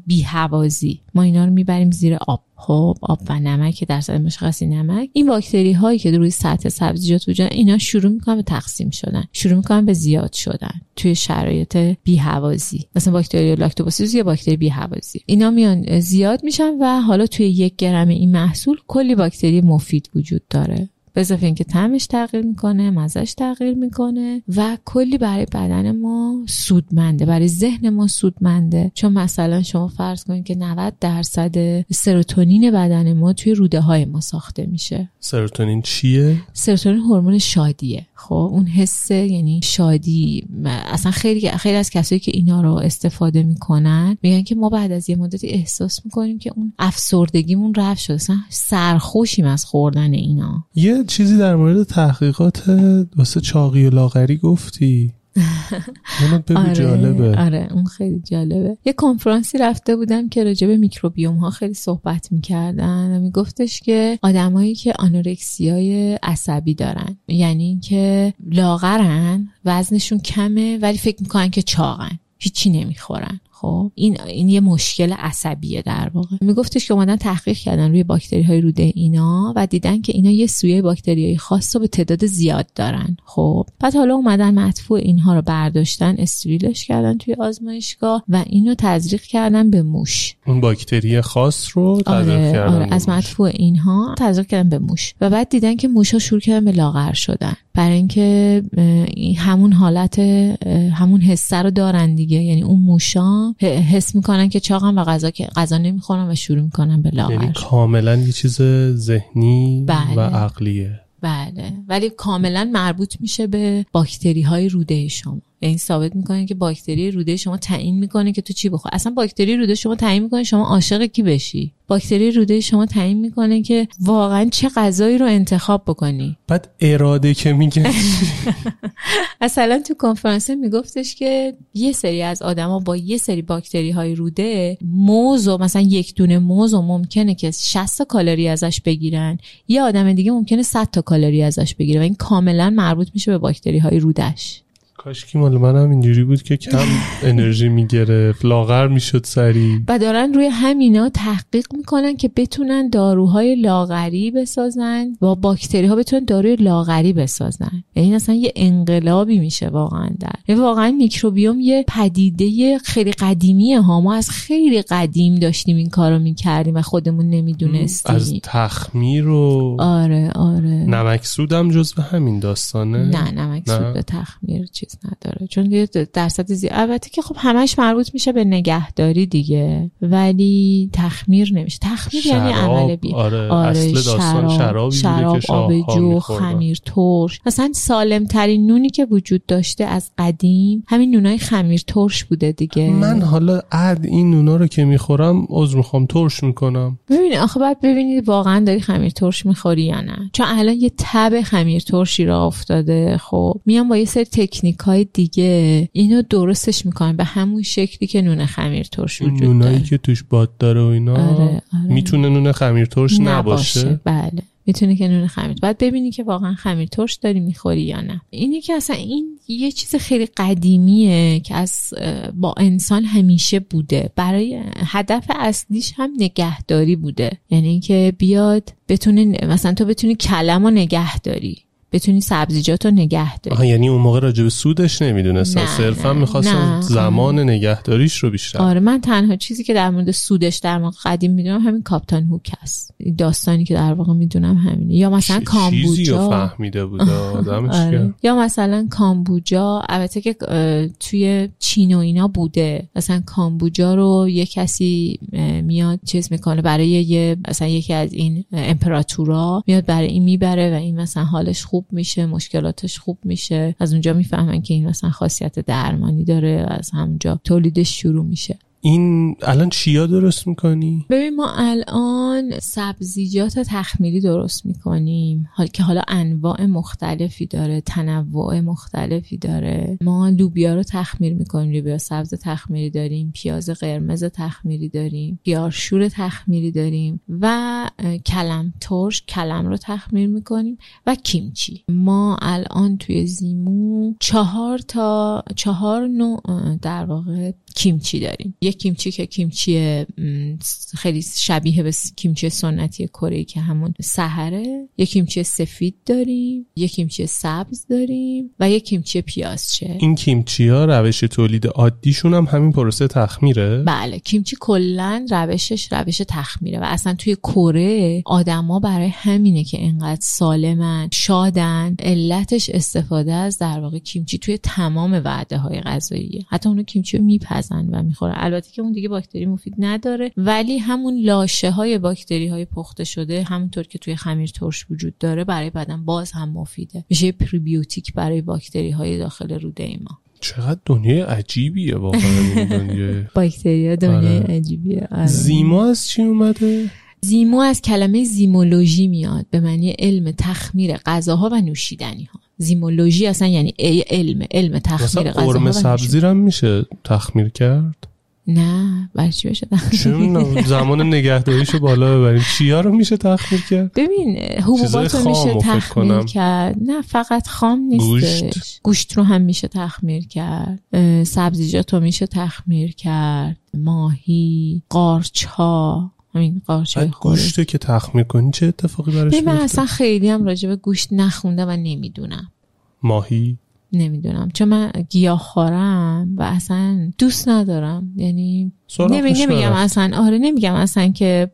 بیهوازی ما اینا رو می‌بریم زیر آب. خب آب و نمک درصد مشخصی نمک. این باکتری هایی که روی سطح سبزیجات وجود اینا شروع می‌کنن به تقسیم شدن. شروع می‌کنن به زیاد شدن توی شرایط بیهوازی مثلا باکتری لاکتوباسیلوس یا باکتری بیهوازی اینا میان زیاد میشن و حالا توی یک گرم این محصول کلی باکتری مفید وجود داره. به اضافه اینکه طعمش تغییر می‌کنه مزهش تغییر می‌کنه و کلی برای بدن ما سودمنده برای ذهن ما سودمنده. چون مثلا شما فرض کنید که 90 درصد سروتونین بدن ما توی روده های ما ساخته میشه. سروتونین چیه؟ سروتونین هورمون شادیه. خب اون حس یعنی شادی اصلا خیلی خیلی از کسایی که اینا رو استفاده می‌کنن میگن که ما بعد از یه مدتی احساس می‌کنیم که اون افسردگیمون رفت شده. اصلا سرخوشیم از خوردن اینا. یه چیزی در مورد تحقیقات واسه چاقی و لاغری گفتی. اونو بگو جالبه. آره اون خیلی جالبه. یه کنفرانسی رفته بودم که راجع به میکروبیوم ها خیلی صحبت می‌کردن و میگفتش که آدمایی که آنورکسیای عصبی دارن یعنی اینکه لاغرن وزنشون کمه ولی فکر می‌کنن که چاقن هیچی نمی‌خورن. خب این این یه مشکل عصبیه در واقع. میگفتش که اومدن تحقیق کردن روی باکتری های روده اینا و دیدن که اینا یه سویه باکتری های خاص رو به تعداد زیاد دارن. خب بعد حالا اومدن مدفوع اینها رو برداشتن استریلش کردن توی آزمایشگاه و اینو تزریق کردن به موش. اون باکتری خاص رو تزریق آره, کردن آره از. مدفوع اینها تزریق کردن به موش و بعد دیدن که موش ها شروع کردن به لاغر شدن. برای اینکه همون حالت همون حسه رو دارن دیگه. یعنی اون موشا ه- حس می‌کنن که چاقن و غذا که غذا نمی‌خورن و شروع می‌کنن به لاغر یعنی. کاملا یه چیز ذهنی بله. و عقلیه بله ولی کاملا مربوط میشه به باکتری های روده شما یعنی ثابت می‌کنه که باکتری روده شما تعیین می‌کنه که تو چی بخور اصلا باکتری روده شما تعیین می‌کنه شما عاشق کی بشی. باکتری روده شما تعیین می‌کنه که واقعا چه غذایی رو انتخاب بکنی. بعد اراده که میگه. مثلا [laughs] تو کنفرانس میگفتش که یه سری از آدما با یه سری باکتری های روده موز و مثلا یک دونه موز و ممکنه که 60 تا کالری ازش بگیرن. یه آدم دیگه ممکنه 100 تا کالری ازش بگیره و این کاملا مربوط میشه به باکتری های رودش کاش مال منم اینجوری بود که کم انرژی می‌گرفت لاغر می‌شد سری. و دارن روی همینا تحقیق می‌کنن که بتونن داروهای لاغری بسازن با باکتری ها بتونن داروی لاغری بسازن. یعنی اصلا یه انقلابی میشه واقعا در. یعنی واقعا میکروبیوم یه پدیده خیلی قدیمیه ها. ما از خیلی قدیم داشتیم این کارو می‌کردیم و خودمون نمی‌دونستیم. از تخمیر و آره آره. نمک سودم جزو همین داستانه. نه نمک نه. به تخمیر چیز نداره. چون یه درصد زیاد البته که خب همش مربوط میشه به نگهداری دیگه ولی تخمیر نمیشه. تخمیر یعنی شراب، عمل بی آره، اصل داستان شرابی بوده شراب که آب شاه‌ها جو می‌خوردن. خمیر ترش. مثلا سالم ترین نونی که وجود داشته از قدیم همین نونای خمیر ترش بوده دیگه. من حالا اد این نونا رو که می‌خورم عذر می‌خوام ترش می‌کنم. ببینید آخه باید ببینید واقعا داری خمیر ترش می‌خوری یا نه. چون الان یه تب خمیر ترشی را افتاده خب. میان با یه سری تکنیک های دیگه. اینو درستش می‌کنن به همون شکلی که نون خمیر ترش وجود نونایی داره. که توش باد داره و اینا آره، آره. می‌تونه نون خمیر ترش نباشه. بله. می‌تونه که نون خمیر. باید ببینی که واقعا خمیر ترش داری می‌خوری یا نه. اینی که اصلا این یه چیز خیلی قدیمیه که از با انسان همیشه بوده. برای هدف اصلیش هم نگهداری بوده. یعنی اینکه بیاد بتونه مثلا تو بتونی کلم رو نگه داری بتونی سبزیجات رو نگه داری. آها یعنی اون موقع راجع به سودش نمی‌دونستن. نه، صرفا نه. زمان نگهداریش رو بیشتر. آره من تنها چیزی که در مورد سودش در موقع قدیم می‌دونم همین کاپتان هوک این داستانی که در واقع می‌دونم همینه. یا مثلا چیزی رو کامبوجا فهمیده بود [laughs] آره. یا مثلا کامبوجا البته که توی چین و اینا بوده. مثلا کامبوجا رو یه کسی میاد چیز می‌کنه. برای یه مثلا یکی از این امپراتورا میاد برای این می‌بره و این مثلا حالش خوب میشه مشکلاتش خوب میشه. از اونجا می‌فهمن که این مثلا خاصیت درمانی داره از همونجا تولیدش شروع میشه. این الان چیا درست می‌کنی؟ ببین ما الان سبزیجات تخمیری درست می‌کنیم. حال که حالا انواع مختلفی داره تنوع مختلفی داره. ما لوبیا رو تخمیر می‌کنیم. لوبیا سبز تخمیری داریم پیاز قرمز تخمیری داریم خیارشور تخمیری داریم و کلم ترش کلم رو تخمیر می‌کنیم و کیمچی. ما الان توی زیمو چهار تا چهار نوع در واقع کیمچی داریم. یک کیمچی که کیمچی خیلی شبیه به کیمچی سنتی کره که همون سحره. یک کیمچی سفید داریم یک کیمچی سبز داریم و یک کیمچی پیازچه این کیمچی ها روش تولید عادیشون هم همین پروسه تخمیره؟ بله کیمچی کلا روشش روش تخمیره و اصلا توی کره آدما برای همینه که انقدر سالمن شادن. علتش استفاده از در واقع کیمچی توی تمام وعده های غذاییه حتی اونو کیمچی رو میپزن و می‌خورن البته که اون دیگه باکتری مفید نداره ولی همون لاشه های باکتری های پخته شده همونطور که توی خمیر ترش وجود داره برای بدن باز هم مفیده. میشه پریبیوتیک برای باکتری های داخل روده ما چقدر دنیای عجیبیه واقعا این دنیای. [laughs] باکتریا دنیای آره. عجیبیه. آره. زیما از چی اومده؟ زیمو از کلمه زیمولوژی میاد. به معنی علم تخمیر غذاها و نوشیدنی ها زیمولوژی اصلا یعنی علم علم تخمیر و قرمه. سبزی رو هم میشه تخمیر کرد؟ نه برای چی بشه می‌دونم، زمان نگهداریشو بالا ببریم. چیا رو میشه تخمیر کرد؟ ببین حبوبات رو میشه تخمیر. کرد. نه فقط خام نیستش. گوشت. گوشت رو هم میشه تخمیر کرد. سبزیجات رو میشه تخمیر کرد. ماهی قارچ ها همین قارچ که تخمیر کنی چه اتفاقی براش ببین من میفته؟ اصلا خیلی هم راجع به گوشت نخوندم و نمی‌دونم. ماهی؟ نمی‌دونم. چون من گیاه خورم و اصلا دوست ندارم. یعنی نمی نمیگم. اصلا آره نمیگم اصلا که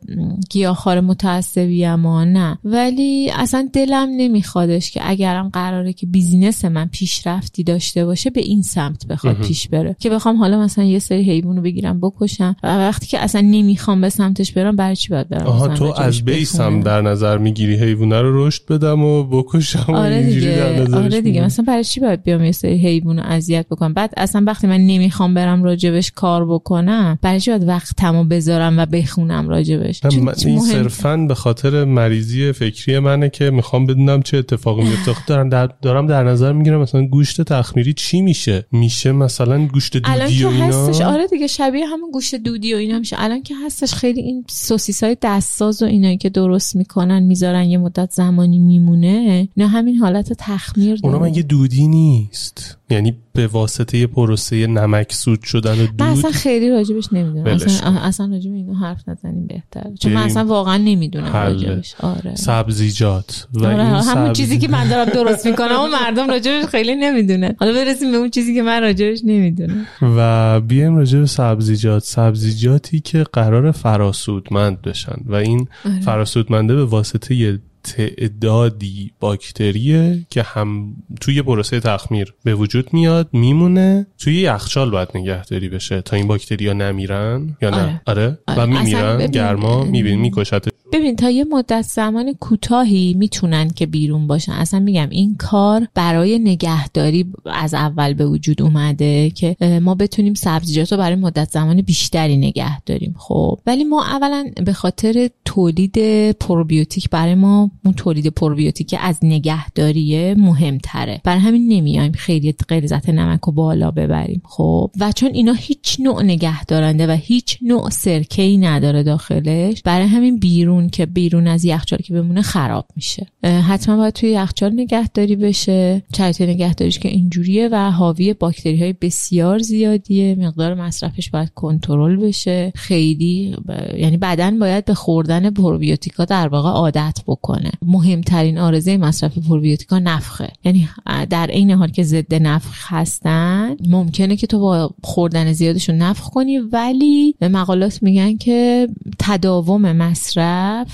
گیاهخوار متعصبی اما نه ولی اصلا دلم نمیخوادش که اگرم قراره که بیزینس من پیشرفتی داشته باشه به این سمت بخواد. پیش بره که بخوام حالا مثلا یه سری حیوان رو بگیرم بکشم و وقتی که اصلا نمی‌خوام به سمتش برم برای چی باید برم آها تو از بیس هم بخونم؟ در نظر می‌گیری حیوانه رو رشد بدم و بکشم آره در دیگه نظرش آره دیگه. مثلا برای چی باید بیام یه سری حیوان رو اذیت بکنم بعد اصلا وقتی من نمی‌خوام برم راجبش کار بکنم برای چی باید وقتمو بذارم و بخونم راجبش. من- این صرفا به خاطر مریضی فکری منه که می‌خوام بدونم چه اتفاقی میفته. خب دارم در, دارم در نظر می‌گیرم مثلا گوشت تخمیری چی میشه؟ میشه مثلا گوشت الان دودی که و اینا؟ هستش. آره دیگه شبیه همون گوشت دودی و اینا میشه. الان که هستش خیلی این سوسیس های دستساز و اینایی که درست می‌کنن می‌ذارن یه مدت زمانی میمونه نه همین حالت تخمیر اونا داره. مگه دودی نیست؟ یعنی به واسطه پروسه نمک سود شدن و دود؟ من اصلا خیلی راجبش نمی‌دونم. ولش اصلا. اصلا راجب اینو حرف نزنیم بهتر. چون من. اصلا واقعا نمی‌دونم. راجبش. آره. سبزیجات. و آره این همون سبزی- چیزی که من دارم درست می‌کنم و مردم راجبش خیلی نمی‌دونن. حالا برسیم به اون چیزی که من راجبش نمی‌دونم. و بیایم راجع به سبزیجات. سبزیجاتی که قرار فراسودمند بشن. و این آره. فراسودمنده به واسطه یه تعدادی باکتریه که هم توی پروسه تخمیر به وجود میاد میمونه. توی یخچال باید نگهداری بشه تا این باکتریا نمیرن یا نه؟ آره. آره, آره. و اصلا میمیرن گرما میبین میکشت ببین تا یه مدت زمان کوتاهی می‌تونن که بیرون باشن. اصلا میگم این کار برای نگهداری از اول به وجود اومده که ما بتونیم سبزیجات رو برای مدت زمان بیشتری نگه داریم. خب ولی ما اولا به خاطر تولید پروبیوتیک برای ما اون تولید پروبیوتیک از نگهداریه مهمتره. برای همین نمیایم خیلی غلیظت نمک رو بالا ببریم. خب و چون اینا هیچ نوع نگه دارنده و هیچ نوع سرکه ای نداره داخلش برای همین بیرون که بیرون از یخچال که بمونه خراب میشه. حتما باید توی یخچال نگهداری بشه. شرایط نگهداریش که اینجوریه و حاوی باکتری های بسیار زیادیه. مقدار مصرفش باید کنترل بشه. خیلی ب- یعنی بدن باید به خوردن پروبیوتیکا در واقع عادت بکنه. مهمترین آرزه مصرف پروبیوتیکا نفخه. یعنی در عین حال که ضد نفخ هستن ممکنه که تو با خوردن زیادشون نفخ کنی ولی مقالات میگن که تداوم مصرف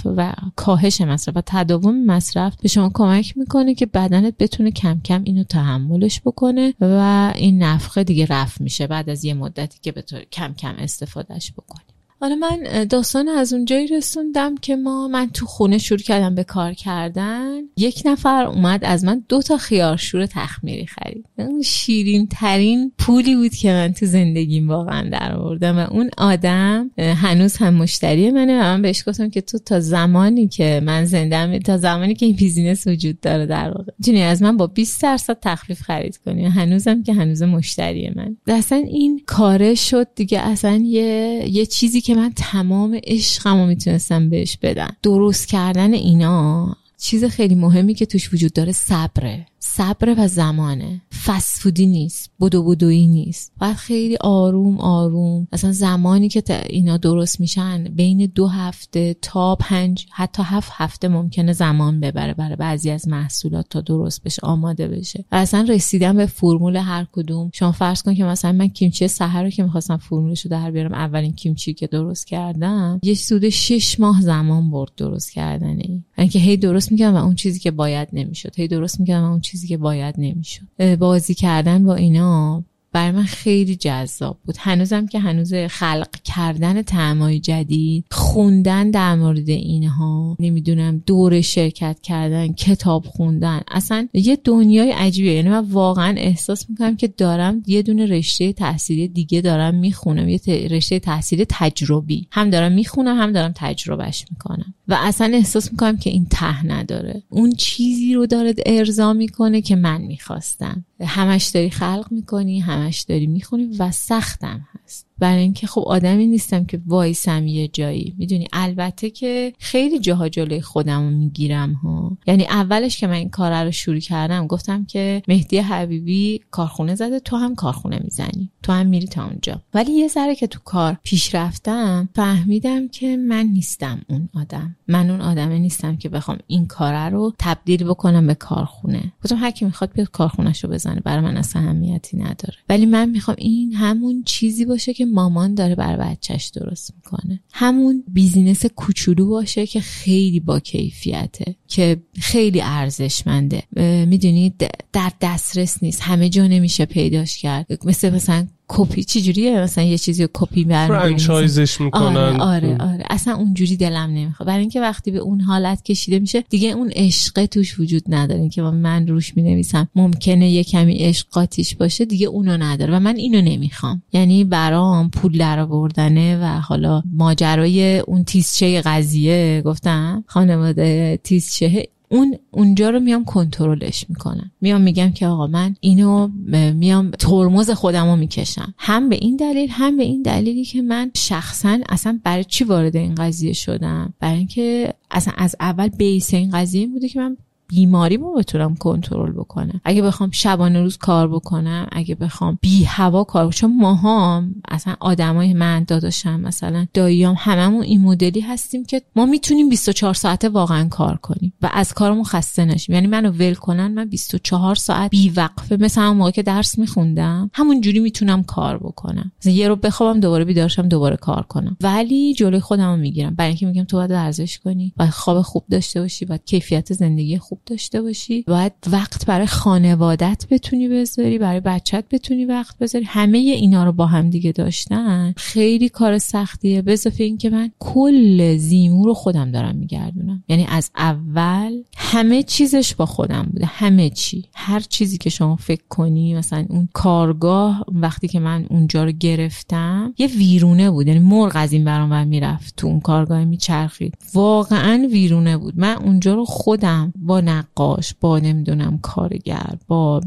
و کاهش مصرف و تداوم مصرف به شما کمک می‌کنه که بدنت بتونه کم کم اینو تحملش بکنه و این نفخه دیگه رفت میشه بعد از یه مدتی که بتونه کم کم استفادهش بکنی. حالا من داستان از اونجایی رسوندم که ما من تو خونه شروع کردم به کار کردن یک نفر اومد از من دو تا خیارشور تخمیری خرید. اون شیرین ترین پولی بود که من تو زندگیم واقعا در آوردم و اون آدم هنوز هم مشتری منه و من بهش گفتم که تو تا زمانی که من زنده تا زمانی که این بیزینس وجود داره در واقع. می‌تونی از من با 20 درصد تخفیف خرید کنی هنوزم که هنوز مشتری من. اصلا این کاره شد دیگه اصلا یه یه چیزی که من تمام عشقمو می‌تونستم بهش بدم. درست کردن اینا چیز خیلی مهمی که توش وجود داره صبره. صبر و زمانه. فسفودی نیست بدو بدویی نیست. باید خیلی آروم آروم. اصلا زمانی که اینا درست میشن بین دو هفته تا پنج حتی هفت هفته ممکنه زمان ببره برای بعضی از محصولات تا درست بشه آماده بشه. و اصلا رسیدن به فرمول هر کدوم. شما فرض کن که مثلا من کیمچی سحر رو که می‌خواستم فرمولش رو در بیارم اولین کیمچی که درست کردم یه سود شش ماه زمان برد درست کردن این اینکه هی درست می‌کردم و اون چیزی که باید نمی‌شد. هی درست می‌کردم و اون چیزی که باید نمی‌شد. بازی کردن با اینا برای من خیلی جذاب بود. هنوزم که هنوز خلق کردن تعمای جدید خوندن در مورد اینها نمی‌دونم دور شرکت کردن کتاب خوندن اصلا یه دنیای عجیبه یعنی من واقعا احساس می‌کنم که دارم یه دونه رشته تحصیلی دیگه دارم می‌خونم یه رشته تحصیل تجربی. هم دارم می‌خونم هم دارم تجربهش می‌کنم. و اصلا احساس می‌کنم که این ته نداره. اون چیزی رو داره ارضا می‌کنه که من می‌خواستم. همش داری خلق می‌کنی همش داری می‌خونی و سختم هست. برای اینکه خب آدمی نیستم که وایسم یه جایی. می‌دونی؟ البته که خیلی جاها جلوی خودم رو می‌گیرم ها. یعنی اولش که من این کار رو شروع کردم گفتم که مهدی حبیبی کارخونه زده تو هم کارخونه می‌زنی. تو هم میری تا اونجا. ولی یه ذره که تو کار پیش رفتم فهمیدم که من نیستم اون آدم. من اون آدمه نیستم که بخوام این کار رو تبدیل بکنم به کارخونه. گفتم هر کی می‌خواد بیاد کارخونهش رو بزنه برای من اصلا اهمیتی نداره. ولی من می‌خوام این همون چیزی باشه که مامان داره برای بچهش درست می‌کنه. همون بیزینس کوچولو باشه که خیلی با کیفیته که خیلی ارزشمنده. می‌دونید در دسترس نیست. همه جا نمیشه پیداش کرد. مثل مثلا کپی چی جوریه مثلا یه چیزی رو کپی فرانچایزش می‌کنن. آره آره آره. اصلا اونجوری دلم نمی‌خواد. برای اینکه وقتی به اون حالت کشیده میشه دیگه اون عشق توش وجود نداره. که من روش می‌نویسم. ممکنه یه کمی عشق قاطیش باشه دیگه اونو نداره و من اینو نمی‌خوام. یعنی برام پول در آوردنه و حالا ماجرای اون تیزچه قضیه. گفتم؟ خانواده تیزچه اون اونجا رو میام کنترلش می‌کنم. میام میگم که آقا من اینو میام ترمز خودم رو می‌کشم. هم به این دلیل هم به این دلیلی که من شخصا اصلا برای چی وارد این قضیه شدم؟ برای اینکه اصلا از اول بیس این قضیه بوده که من بیماری ما بتونم کنترل بکنم. اگه بخوام شبانه روز کار بکنم اگه بخوام بی هوا کار چون ماها اصلا آدمای من داداشم مثلا داییام هممون این مدلی هستیم که ما می‌تونیم 24 ساعته واقعا کار کنیم و از کارمون خسته نشیم. یعنی منو ول کنن من 24 ساعت بی وقفه مثل همون موقع که درس میخوندم همون جوری می‌تونم کار بکنم. مثلا یه رو بخوابم دوباره بیدارشم دوباره کار کنم. ولی جلوی خودم می‌گیرم. برای اینکه میگم تو باید ورزش کنی باید خواب خوب داشته باشی باید کیفیت زندگی خوب داشته باشی. باید وقت برای خانوادت بتونی بذاری برای بچت بتونی وقت بذاری. همه اینا رو با هم دیگه داشتن. خیلی کار سختیه. به اضافه اینکه من کل زیمو رو خودم دارم میگردونم. یعنی از اول همه چیزش با خودم بوده. همه چی. هر چیزی که شما فکر کنی مثلا اون کارگاه وقتی که من اونجا رو گرفتم یه ویرونه بود. یعنی مرغ از این برام می‌رفت. تو اون کارگاه میچرخید. واقعا ویرونه بود. من اونجا رو خودم با نقاش با نمی‌دونم کارگر با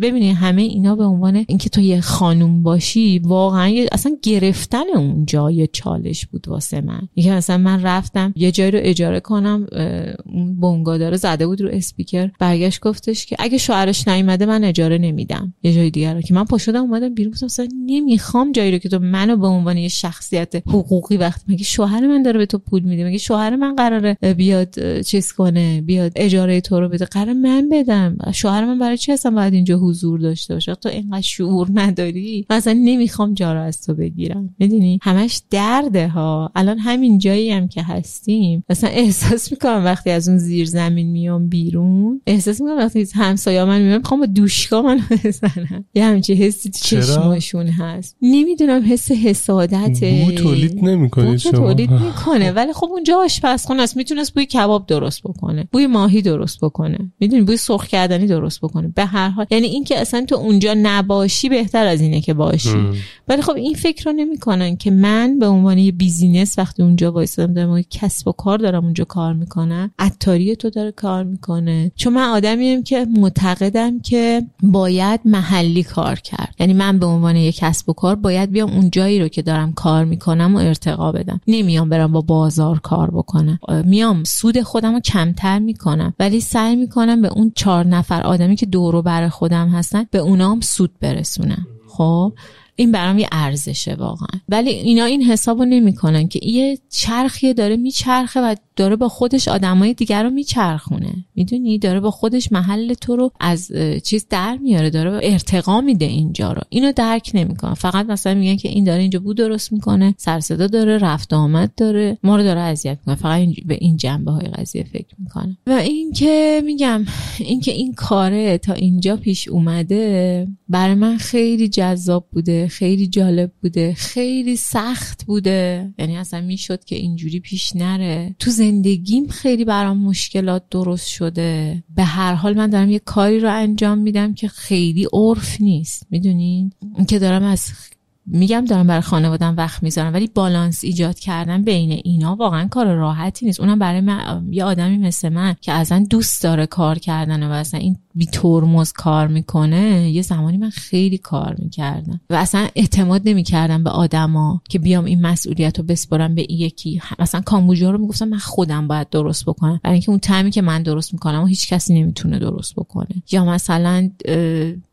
ببینی همه اینا به عنوان اینکه تو یه خانوم باشی واقعا اصلا گرفتن اون جای چالش بود واسه من. یکی مثلا من رفتم یه جایی رو اجاره کنم اون بونگا داره زده بود رو اسپیکر. برگشت گفتش که اگه شوهرش نیومده من اجاره نمیدم. یه جای دیگر رو که من پاشدم اومدم بیرون. گفتم مثلا نمی‌خوام جایی رو که تو منو به عنوان یه شخصیت حقوقی وقتی مگه شوهر من داره به تو پول میده؟ مگه شوهر من قراره بیاد چیز کنه بیاد اجاره تو رو بده؟ قرار من بدم. شوهر من چی اصلا باید اینجا حضور داشته باشه؟ تو اینقدر شعور نداری؟ مثلا نمی‌خوام جا رو از تو بگیرم. می‌دونی؟ همش درده ها. الان همین جایی هم که هستیم. مثلا احساس می‌کنم وقتی از اون زیر زمین میام بیرون احساس می‌کنم وقتی همسایا من میام می‌خوام با دوشکا من بزنم. یه همچین حسی تو چشماشون هست. نمی‌دونم حس حسادت بو تولید نمی‌کنه شما. تولید [laughs] می‌کنه. ولی خب اونجا آشپزخونه است. می‌تونست بوی کباب درست بکنه. بوی ماهی درست بکنه. می‌دونی؟ بوی سرخ کردنی درست بکنه. به هر حال. یعنی اینکه اصلا تو اونجا نباشی بهتر از اینه که باشی. ولی خب این فکر رو نمی‌کنن که من به عنوان یه business وقتی اونجا وایسادم دارم کسب و کار دارم اونجا کار می‌کنم عطاری تو داره کار می‌کنه. چون من آدمیم که معتقدم که باید محلی کار کرد. یعنی من به عنوان یک کسب و کار باید بیام اون جایی رو که دارم کار می‌کنم و ارتقا بدم. نمیام برم با بازار کار بکنم. میام سود خودم رو کمتر می‌کنم. ولی سعی می‌کنم به اون چهار نفر آدمی که دورو بر خودم هستن به اونام سود برسونم. خب؟ این برام یه ارزشه واقعا. ولی اینا این حسابو نمی‌کنن که یه چرخیه داره میچرخه و داره با خودش آدمای دیگر رو میچرخونه. می‌دونی؟ داره با خودش محل تو رو از چیز در میاره داره ارتقا میده اینجا رو. اینو درک نمی‌کنه فقط مثلا میگن که این داره اینجا بود درست می‌کنه سر صدا داره رفت آمد داره. ما رو داره اذیت می‌کنه. فقط به این جنبه های قضیه فکر می‌کنه. و اینکه میگم اینکه این کاره تا اینجا پیش اومده برای من خیلی جذاب بوده. خیلی جالب بوده. خیلی سخت بوده. یعنی اصلا می‌شد که اینجوری پیش نره. تو زندگیم خیلی برام مشکلات درست شده. به هر حال من دارم یه کاری رو انجام میدم که خیلی عرف نیست. می‌دونین؟ که دارم از میگم دارم برای خانوادم وقت می‌ذارم ولی بالانس ایجاد کردن بین اینا واقعا کار راحتی نیست. اونم برای من یه آدمی مثل من که اصلا دوست داره کار کردن و اصلا این بی ترمز کار می‌کنه یه زمانی من خیلی کار می‌کردم و اصلا اعتماد نمی‌کردم به آدما که بیام این مسئولیت رو بسپرم به یکی. مثلا کامبوجا رو می‌گفتم من خودم باید درست بکنم. برای اینکه اون تعمی که من درست می‌کنم و هیچ کسی نمی‌تونه درست بکنه. یا مثلا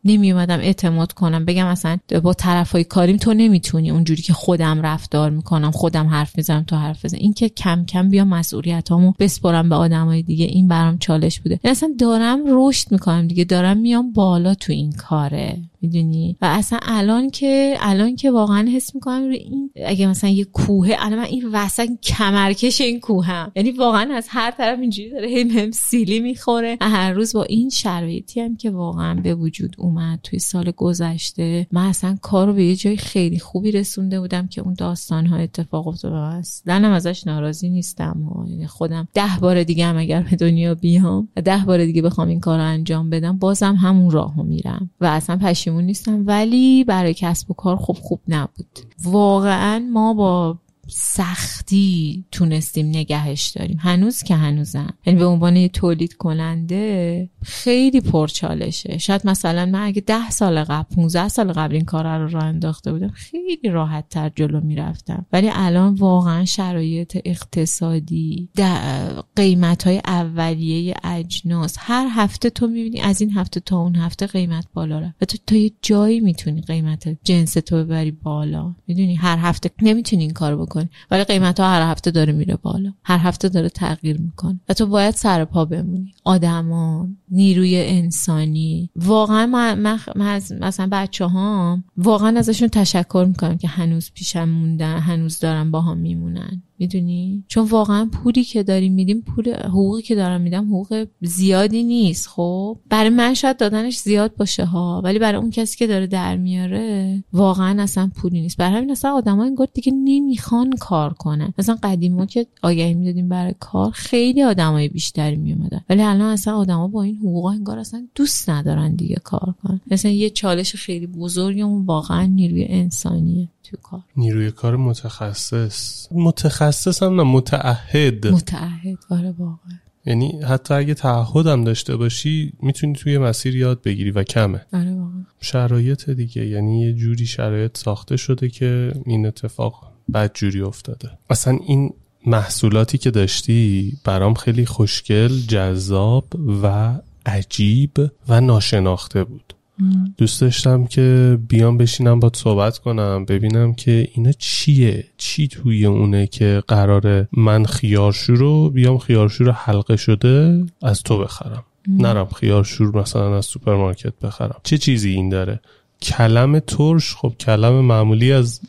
نمیومدم اعتماد کنم. بگم مثلا با طرفای کاریم تو نمی‌تونی اونجوری که خودم رفتار می‌کنم خودم حرف می‌زنم تو حرف بزن این که کم کم بیام مسئولیتامو بسپرم به آدمای دیگه این برام چالش بوده. یعنی اصلا دارم رشد می‌کنم دیگه دارم میام بالا تو این کاره. می‌دونی؟ و اصلا الان که الان که واقعا حس می‌کنم این اگه مثلا یه کوه الان من این وسط کمرکش این کوهم یعنی واقعا از هر طرف اینجوری داره هم سیلی می‌خوره. هر روز با این شرایطی هم که واقعا به وجود اومد توی سال گذشته من اصلا کار به یه جای خیلی خوبی رسونده بودم که اون داستان ها اتفاق افتاد اصلا ازش ناراضی نیستم. یعنی خودم ده بار دیگه هم اگر به دنیا بیام ده بار دیگه بخوام این کار انجام بدم بازم همون راهو میرم. و اصلا پشیمون نیستم ولی برای کسب و کار خوب خوب نبود. واقعا ما با سختی تونستیم نگهش داریم. هنوز که هنوزم. یعنی به عنوان تولید کننده خیلی پرچالشه. شاید مثلا من اگه ده سال قبل 15 سال قبل این کار رو راه انداخته بودم خیلی راحت تر جلو می‌رفتم. ولی الان واقعا شرایط اقتصادی قیمت های اولیه اجناس هر هفته تو می‌بینی از این هفته تا اون هفته قیمت بالا رفت. و تو تا یه جایی می‌تونی قیمت جنس تو ببری بالا. می‌دونی؟ هر هفته نمی‌تونی این کارو بکنی. ولی قیمت ها هر هفته داره میره بالا. هر هفته داره تغییر می‌کنه. و تو باید سر پا بمونی. آدما نیروی انسانی. واقعا من, مثلا بچه ها واقعا ازشون تشکر می‌کنم که هنوز پیشم موندن هنوز دارن با هم میمونن. می‌دونی؟ چون واقعا پولی که داریم میدیم پول حقوقی که دارم میدم حقوق زیادی نیست خب؟ برای من شاید دادنش زیاد باشه ها. ولی برای اون کسی که داره در میاره واقعا اصلا پولی نیست. برای همین اصلا آدما انگار دیگه نمی‌خوان کار کنن. مثلا قدیما که آگهی می‌دادیم برای کار خیلی آدمای بیشتری میومدن ولی الان اصلا آدما با این حقوق انگار اصلا دوست ندارن دیگه کار کنن. مثلا یه چالش خیلی بزرگی اون واقعا نیروی انسانیه. تو کار. نیروی کار متخصص. متخصص هم نه متعهد. متعهد آره واقعا. یعنی حتی اگه تعهد هم داشته باشی می‌تونی توی مسیر یاد بگیری و کمه. آره واقعا. شرایط دیگه یعنی یه جوری شرایط ساخته شده که این اتفاق بد جوری افتاده. اصلا این محصولاتی که داشتی برام خیلی خوشگل جذاب و عجیب و ناشناخته بود. دوست داشتم که بیام بشینم با صحبت کنم ببینم که اینا چیه؟ چی توی اونه که قراره من خیارشو رو بیام خیارشو رو حلقه شده از تو بخرم؟ نرم خیارشور مثلا از سوپرمارکت بخرم. چه چیزی این داره؟ کلم ترش؟ خب کلم معمولی از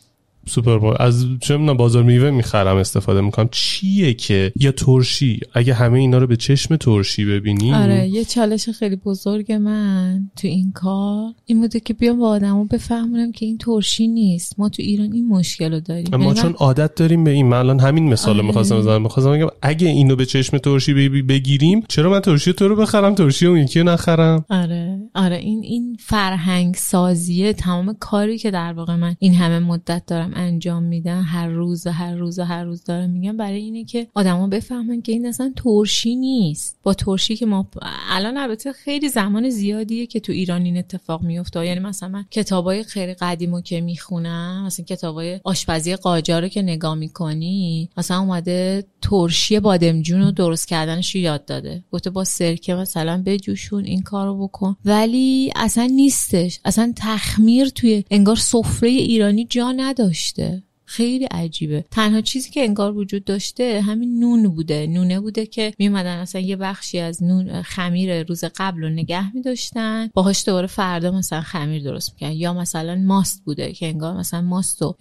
سوپر از چه بازار میوه می‌خرم استفاده می‌کنم. چیه که؟ یا ترشی. اگه همه اینا رو به چشم ترشی ببینی. آره یه چالش خیلی بزرگ من تو این کار این بوده که بیام با آدمو بفهمونم که این ترشی نیست. ما تو ایران این مشکل رو داریم. ما یعنی چون عادت داریم به این. من الان همین مثال آره. می‌خواستم بزنم. می‌خواستم بگم اگه اینو به چشم ترشی بگیریم چرا من ترشی تو رو بخرم؟ ترشی اون یکی نخرم؟ آره. آره این این فرهنگ سازیه تمام کاری که در واقع من این همه مدت دارم انجام میدن هر روز هر روز هر روز دارم میگم برای اینه که آدما بفهمن که این اصلا ترشی نیست. با ترشی که ما الان البته خیلی زمان زیادیه که تو ایران این اتفاق میفته. یعنی مثلا من کتابای خیلی قدیمو که می‌خونم مثلا کتابای آشپزی قاجار رو که نگاه می‌کنی مثلا اومده ترشی بادمجون رو درست کردنش رو یاد داده. گفته با سرکه مثلا بجوشون این کارو بکن. ولی اصلا نیستش. اصلا تخمیر توی انگار سفره ایرانی جا نداشت. داشته خیلی عجیبه. تنها چیزی که انگار وجود داشته همین نون بوده. نونه بوده که میومدن اصلا یه بخشی از نون خمیر روز قبل رو نگه میداشتن. باهاش دوباره فردا مثلا خمیر درست می‌کنن یا مثلا ماست بوده که انگار مثلا ماست رو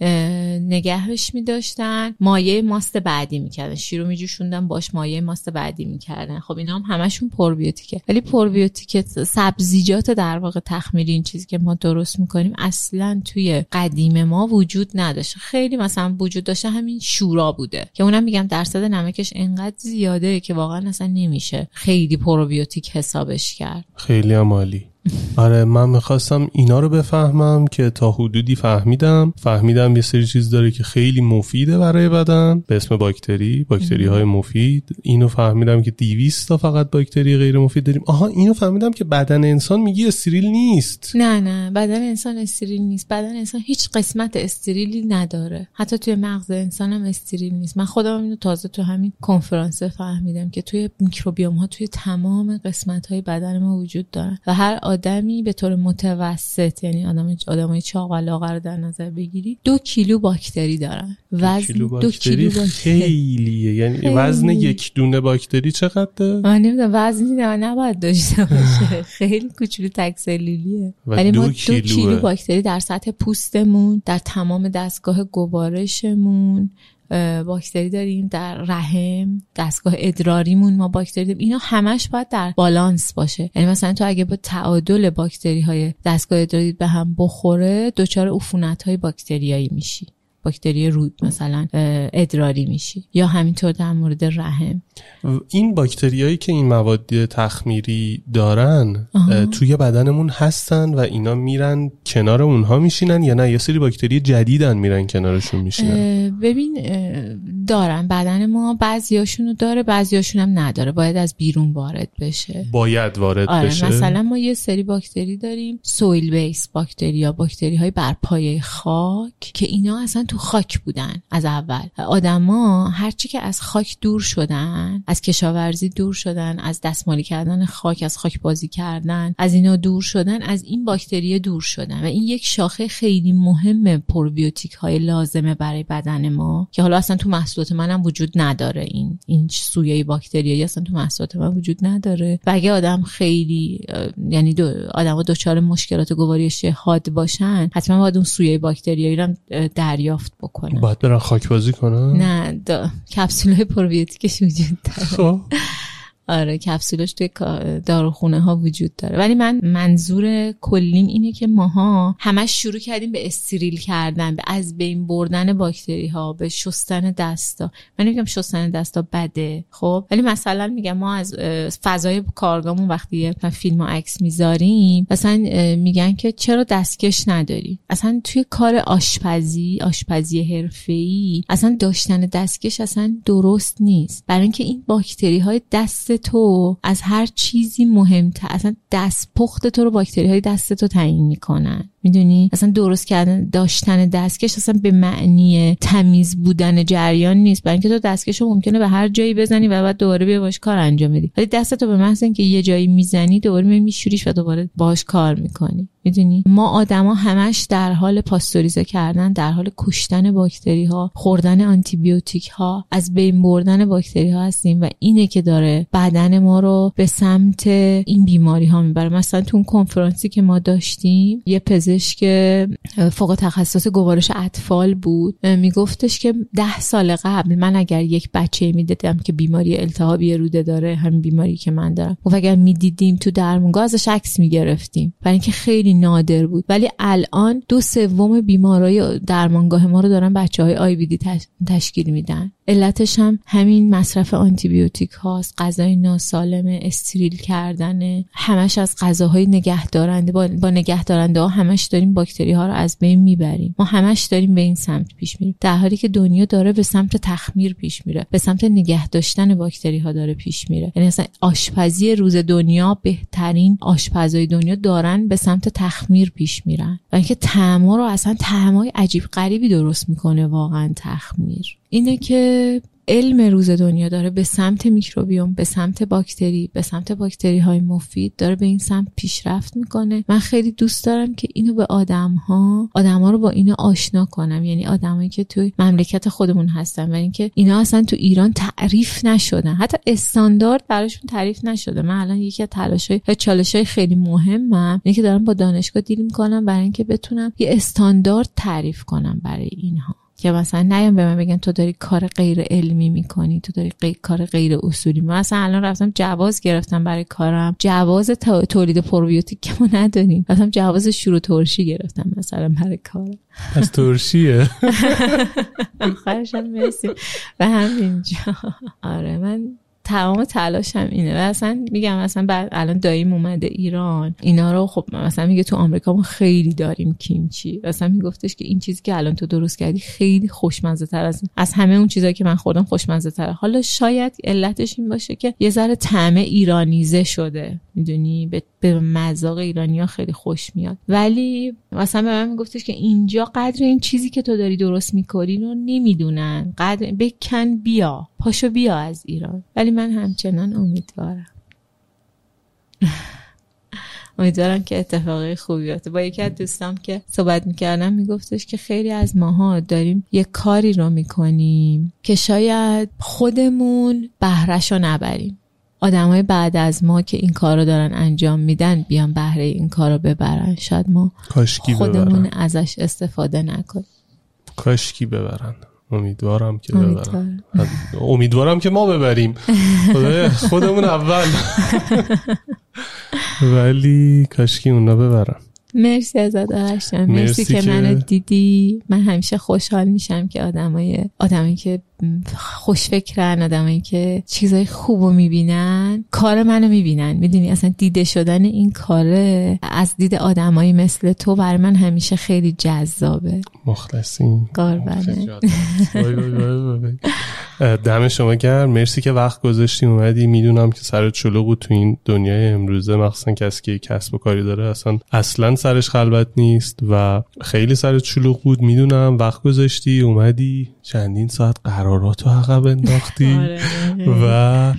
نگهش میداشتن. مایه ماست بعدی می‌کردن. شیر رو میجوشوندن باش مایه ماست بعدی می‌کردن. خب اینا هم همشون پربیوتیکه ولی پربیوتیک سبزیجات در واقع تخمیری این چیزی که ما درست می‌کنیم اصلا توی قدیم ما وجود نداشته خیلی مثلا وجود داشته همین شورا بوده که اونم میگم درصد نمکش انقدر زیاده که واقعا اصلا نمیشه خیلی پروبیوتیک حسابش کرد. خیلی عمالی آره من می‌خواستم اینا رو بفهمم که تا حدودی فهمیدم. فهمیدم یه سری چیز داره که خیلی مفیده برای بدن. به اسم باکتری باکتری های مفید. اینو فهمیدم که 200 تا فقط باکتری غیر مفید داریم. آها اینو فهمیدم که بدن انسان میگی استریل نیست. نه نه. بدن انسان استریل نیست. بدن انسان هیچ قسمت استریلی نداره. حتی توی مغز انسان هم استریل نیست. من خودم اینو تازه تو همین کنفرانس فهمیدم که توی میکروبیوم ها توی تمام قسمت های بدن ما وجود دارن. و هر آدمی به طور متوسط یعنی آدم آدمای چاق و لاغر در نظر بگیری دو کیلو باکتری دارن. وزن دو کیلو باکتری, خیلیه. یعنی خیلی. وزن یک دونه باکتری چقدره؟ من نمی‌دونم. وزنی نه نباید داشته باشه. [laughs] خیلی کوچولو تک سلولیه ولی ما دو کیلو باکتری در سطح پوستمون در تمام دستگاه گوارشمون باکتری داریم در رحم دستگاه ادراریمون ما باکتری داریم. اینا همش باید در بالانس باشه. یعنی مثلا تو اگه با تعادل باکتری های دستگاه ادراری به هم بخوره دچار عفونت های باکتریایی میشی. باکتری رود مثلا ادراری میشی یا همینطور در مورد رحم. این باکتریایی که این مواد تخمیری دارن توی بدنمون هستن و اینا میرن کنار اونها میشینن یا نه؟ یه سری باکتری جدیدن میرن کنارشون میشینن. ببین دارن. بدن ما بعضیاشونو داره بعضیاشون هم نداره. باید از بیرون وارد بشه. باید وارد آره بشه. مثلا ما یه سری باکتری داریم سویل بیس باکتری یا باکتری های بر پایه خاک که اینا اصلا تو خاک بودن از اول. آدما هرچی که از خاک دور شدن از کشاورزی دور شدن از دستمالی کردن خاک از خاک بازی کردن از اینا دور شدن از این باکتری دور شدن. و این یک شاخه خیلی مهم پروبیوتیک های لازمه برای بدن ما که حالا اصلا تو محصولات منم وجود نداره. این این سویه باکتری اصلا تو محصولات من وجود نداره. و اگه آدم خیلی یعنی دو آدم دچار مشکلات گوارش حاد باشن حتما باید اون سویه باکتریایی رو دریافت بکنن باید برن خاک بازی کنن؟ نه کپسول های پروبیوتیکش وجود داره. خب. آره کپسولش توی داروخونه ها وجود داره. ولی من منظور کلیم اینه که ماها همش شروع کردیم به استریل کردن به از بین بردن باکتری ها به شستن دستا. من نمیگم شستن دستا بده خب؟ ولی مثلا میگم ما از فضای کارگاهمون وقتی فیلم و عکس می‌ذاریم مثلا میگن که چرا دستکش نداری؟ اصلا توی کار آشپزی آشپزی حرفه‌ای اصلا داشتن دستکش اصلا درست نیست. برای اینکه این باکتری های دست تو از هر چیزی مهمتر اصلا دست پخت تو رو باکتری های دست تو تعیین می‌کنن. می‌دونی؟ اصلا درست کردن داشتن دستکش اصلا به معنی تمیز بودن جریان نیست. برای اینکه تو دستکش رو ممکنه به هر جایی بزنی و بعد دوباره بیا باش کار انجام بدی. ولی دستتو به محض اینکه یه جایی می‌زنی دوباره میشوریش و دوباره باش کار می‌کنی. می‌دونی؟ ما آدما همش در حال پاستوریزه کردن در حال کشتن باکتری ها خوردن آنتی بیوتیک ها از بین بردن باکتری ها هستیم و اینه که داره بدن ما رو به سمت این بیماری ها می‌بره. مثلا تو اون کنفرانسی که ما داشتیم یه پزشک فوق تخصص گوارش اطفال بود. میگفتش که ده سال قبل من اگر یک بچه می‌دیدم که بیماری التهابی روده داره همین بیماری که من دارم. و اگر می‌دیدیم تو درمونگاه ازش عکس می‌گرفتیم. برای اینکه خیلی نادر بود. ولی الان دو سوم بیمارای درمانگاه ما رو دارن بچه های آی تشکیل میدن. علتش هم همین مصرف آنتیبیوتیک هاست غذای ناسالم استریل کردن همش از غذاهای نگهدارنده. با, با نگهدارنده ها همش داریم باکتری ها رو از بین می‌بریم. ما همش داریم به این سمت پیش میریم. در حالی که دنیا داره به سمت تخمیر پیش میره. به سمت نگه داشتن باکتری ها داره پیش میره. یعنی اصلا آشپزی روز دنیا بهترین آشپزای دنیا دارن به سمت تخمیر پیش میرن. و اینکه طعما رو اصلا طعمای عجیب غریبی درست می‌کنه واقعا تخمیر. اینه که علم روز دنیا داره به سمت میکروبیوم به سمت باکتری به سمت باکتری های مفید داره به این سمت پیشرفت می‌کنه. من خیلی دوست دارم که اینو به آدم ها آدم ها رو با اینو آشنا کنم. یعنی آدمایی که توی مملکت خودمون هستن و اینکه اینا اصلا تو ایران تعریف نشدن. حتی استاندارد براشون تعریف نشده. من الان یکی از تلاشای چالش های خیلی مهمم اینه که دارم با دانشگاه دیل می‌کنم برای اینکه بتونم یه استاندارد تعریف کنم برای اینها. که مثلا نیام به من بگن تو داری کار غیر علمی می‌کنی تو داری کار غیر اصولی. من مثلا الان رفتم جواز گرفتم برای کارم. جواز تولید پروبیوتیک که ما نداریم رفتم جواز شروع ترشی گرفتم مثلا برای کارم از ترشیه؟ [laughs] آخرشم مرسی. و همینجا آره من تمام تلاشم اینه. و اصلا میگم مثلا بعد الان داییم اومده ایران. اینا رو خب مثلا میگه تو آمریکا ما خیلی داریم کیمچی. مثلا میگفتش که این چیزی که الان تو درست کردی خیلی خوشمزه تر از از همه اون چیزایی که من خوردم خوشمزه تره حالا شاید علتش این باشه که یه ذره طعم ایرانیزه شده. می‌دونی؟ به, به مذاق ایرانیا خیلی خوش میاد. ولی مثلا به من میگفتش که اینجا قدر این چیزی که تو داری درست می‌کنی رو نمی‌دونن. قدر بکن بیا. پاشو بیا از ایران. ولی من همچنان امیدوارم. [laughs] امیدوارم که اتفاقی خوبی بیفته. با یکی از دوستام که صحبت می‌کردم میگفتش که خیلی از ماها داریم یه کاری رو می‌کنیم که شاید خودمون بهرش رو نبریم. آدمای بعد از ما که این کار رو دارن انجام میدن بیان بهره این کار رو ببرن. شاید ما کاشکی خودمون ازش استفاده نکنیم. کاشکی ببرن. امیدوارم که ببرن. امیدوارم. که ما ببریم. خودمون اول. [laughs] ولی کاشکی اونا ببرن. مرسی ازت آرش مرسی, مرسی که, که- منو دیدی. من همیشه خوشحال میشم که آدمای آدمایی که خوشفکرن آدمایی که چیزای خوبو می‌بینن کار منو می‌بینن. می‌دونی اصلا دیده شدن این کاره از دید آدمایی مثل تو بر من همیشه خیلی جذابه. مخلصیم. قربانه [laughs] دم شما گرم. مرسی که وقت گذاشتی. اومدی. می‌دونم که سرت شلوغ بود تو این دنیای امروزه. مخصوصا کسی که کسب و کاری داره اصلا اصلا سرش خلوت نیست و خیلی سرت شلوغ بود. می‌دونم. وقت گذاشتی. اومدی. چندین ساعت قرارات رو عقب انداختی. آره. و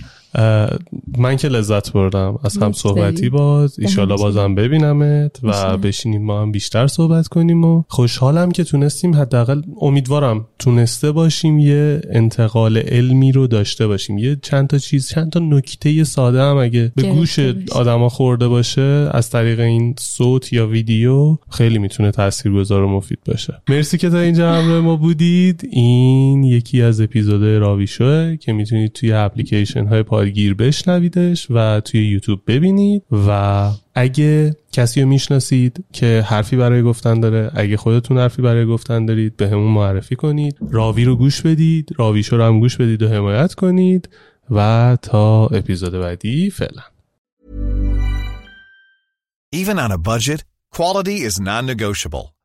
من که لذت بردم از هم. صحبتی باز همچنین. بازم ببینمت و. بشینیم ما هم بیشتر صحبت کنیم و خوشحالم که تونستیم حداقل امیدوارم تونسته باشیم یه انتقال علمی رو داشته باشیم یه چند تا چیز چند تا نکته ساده هم اگه به گوش. آدما خورده باشه از طریق این صوت یا ویدیو خیلی می‌تونه تاثیرگذار و مفید باشه مرسی که تا اینجا همراه ما بودید این یکی از اپیزود راوی شوه که می‌تونید توی اپلیکیشن های پادگیر بشنویدش و توی یوتیوب ببینید و اگه کسی رو می‌شناسید که حرفی برای گفتن داره اگه خودتون حرفی برای گفتن دارید به همون معرفی کنید راوی رو گوش بدید راوی شو رو هم گوش بدید و حمایت کنید و تا اپیزود بعدی فعلا Even on a budget, quality is non-negotiable.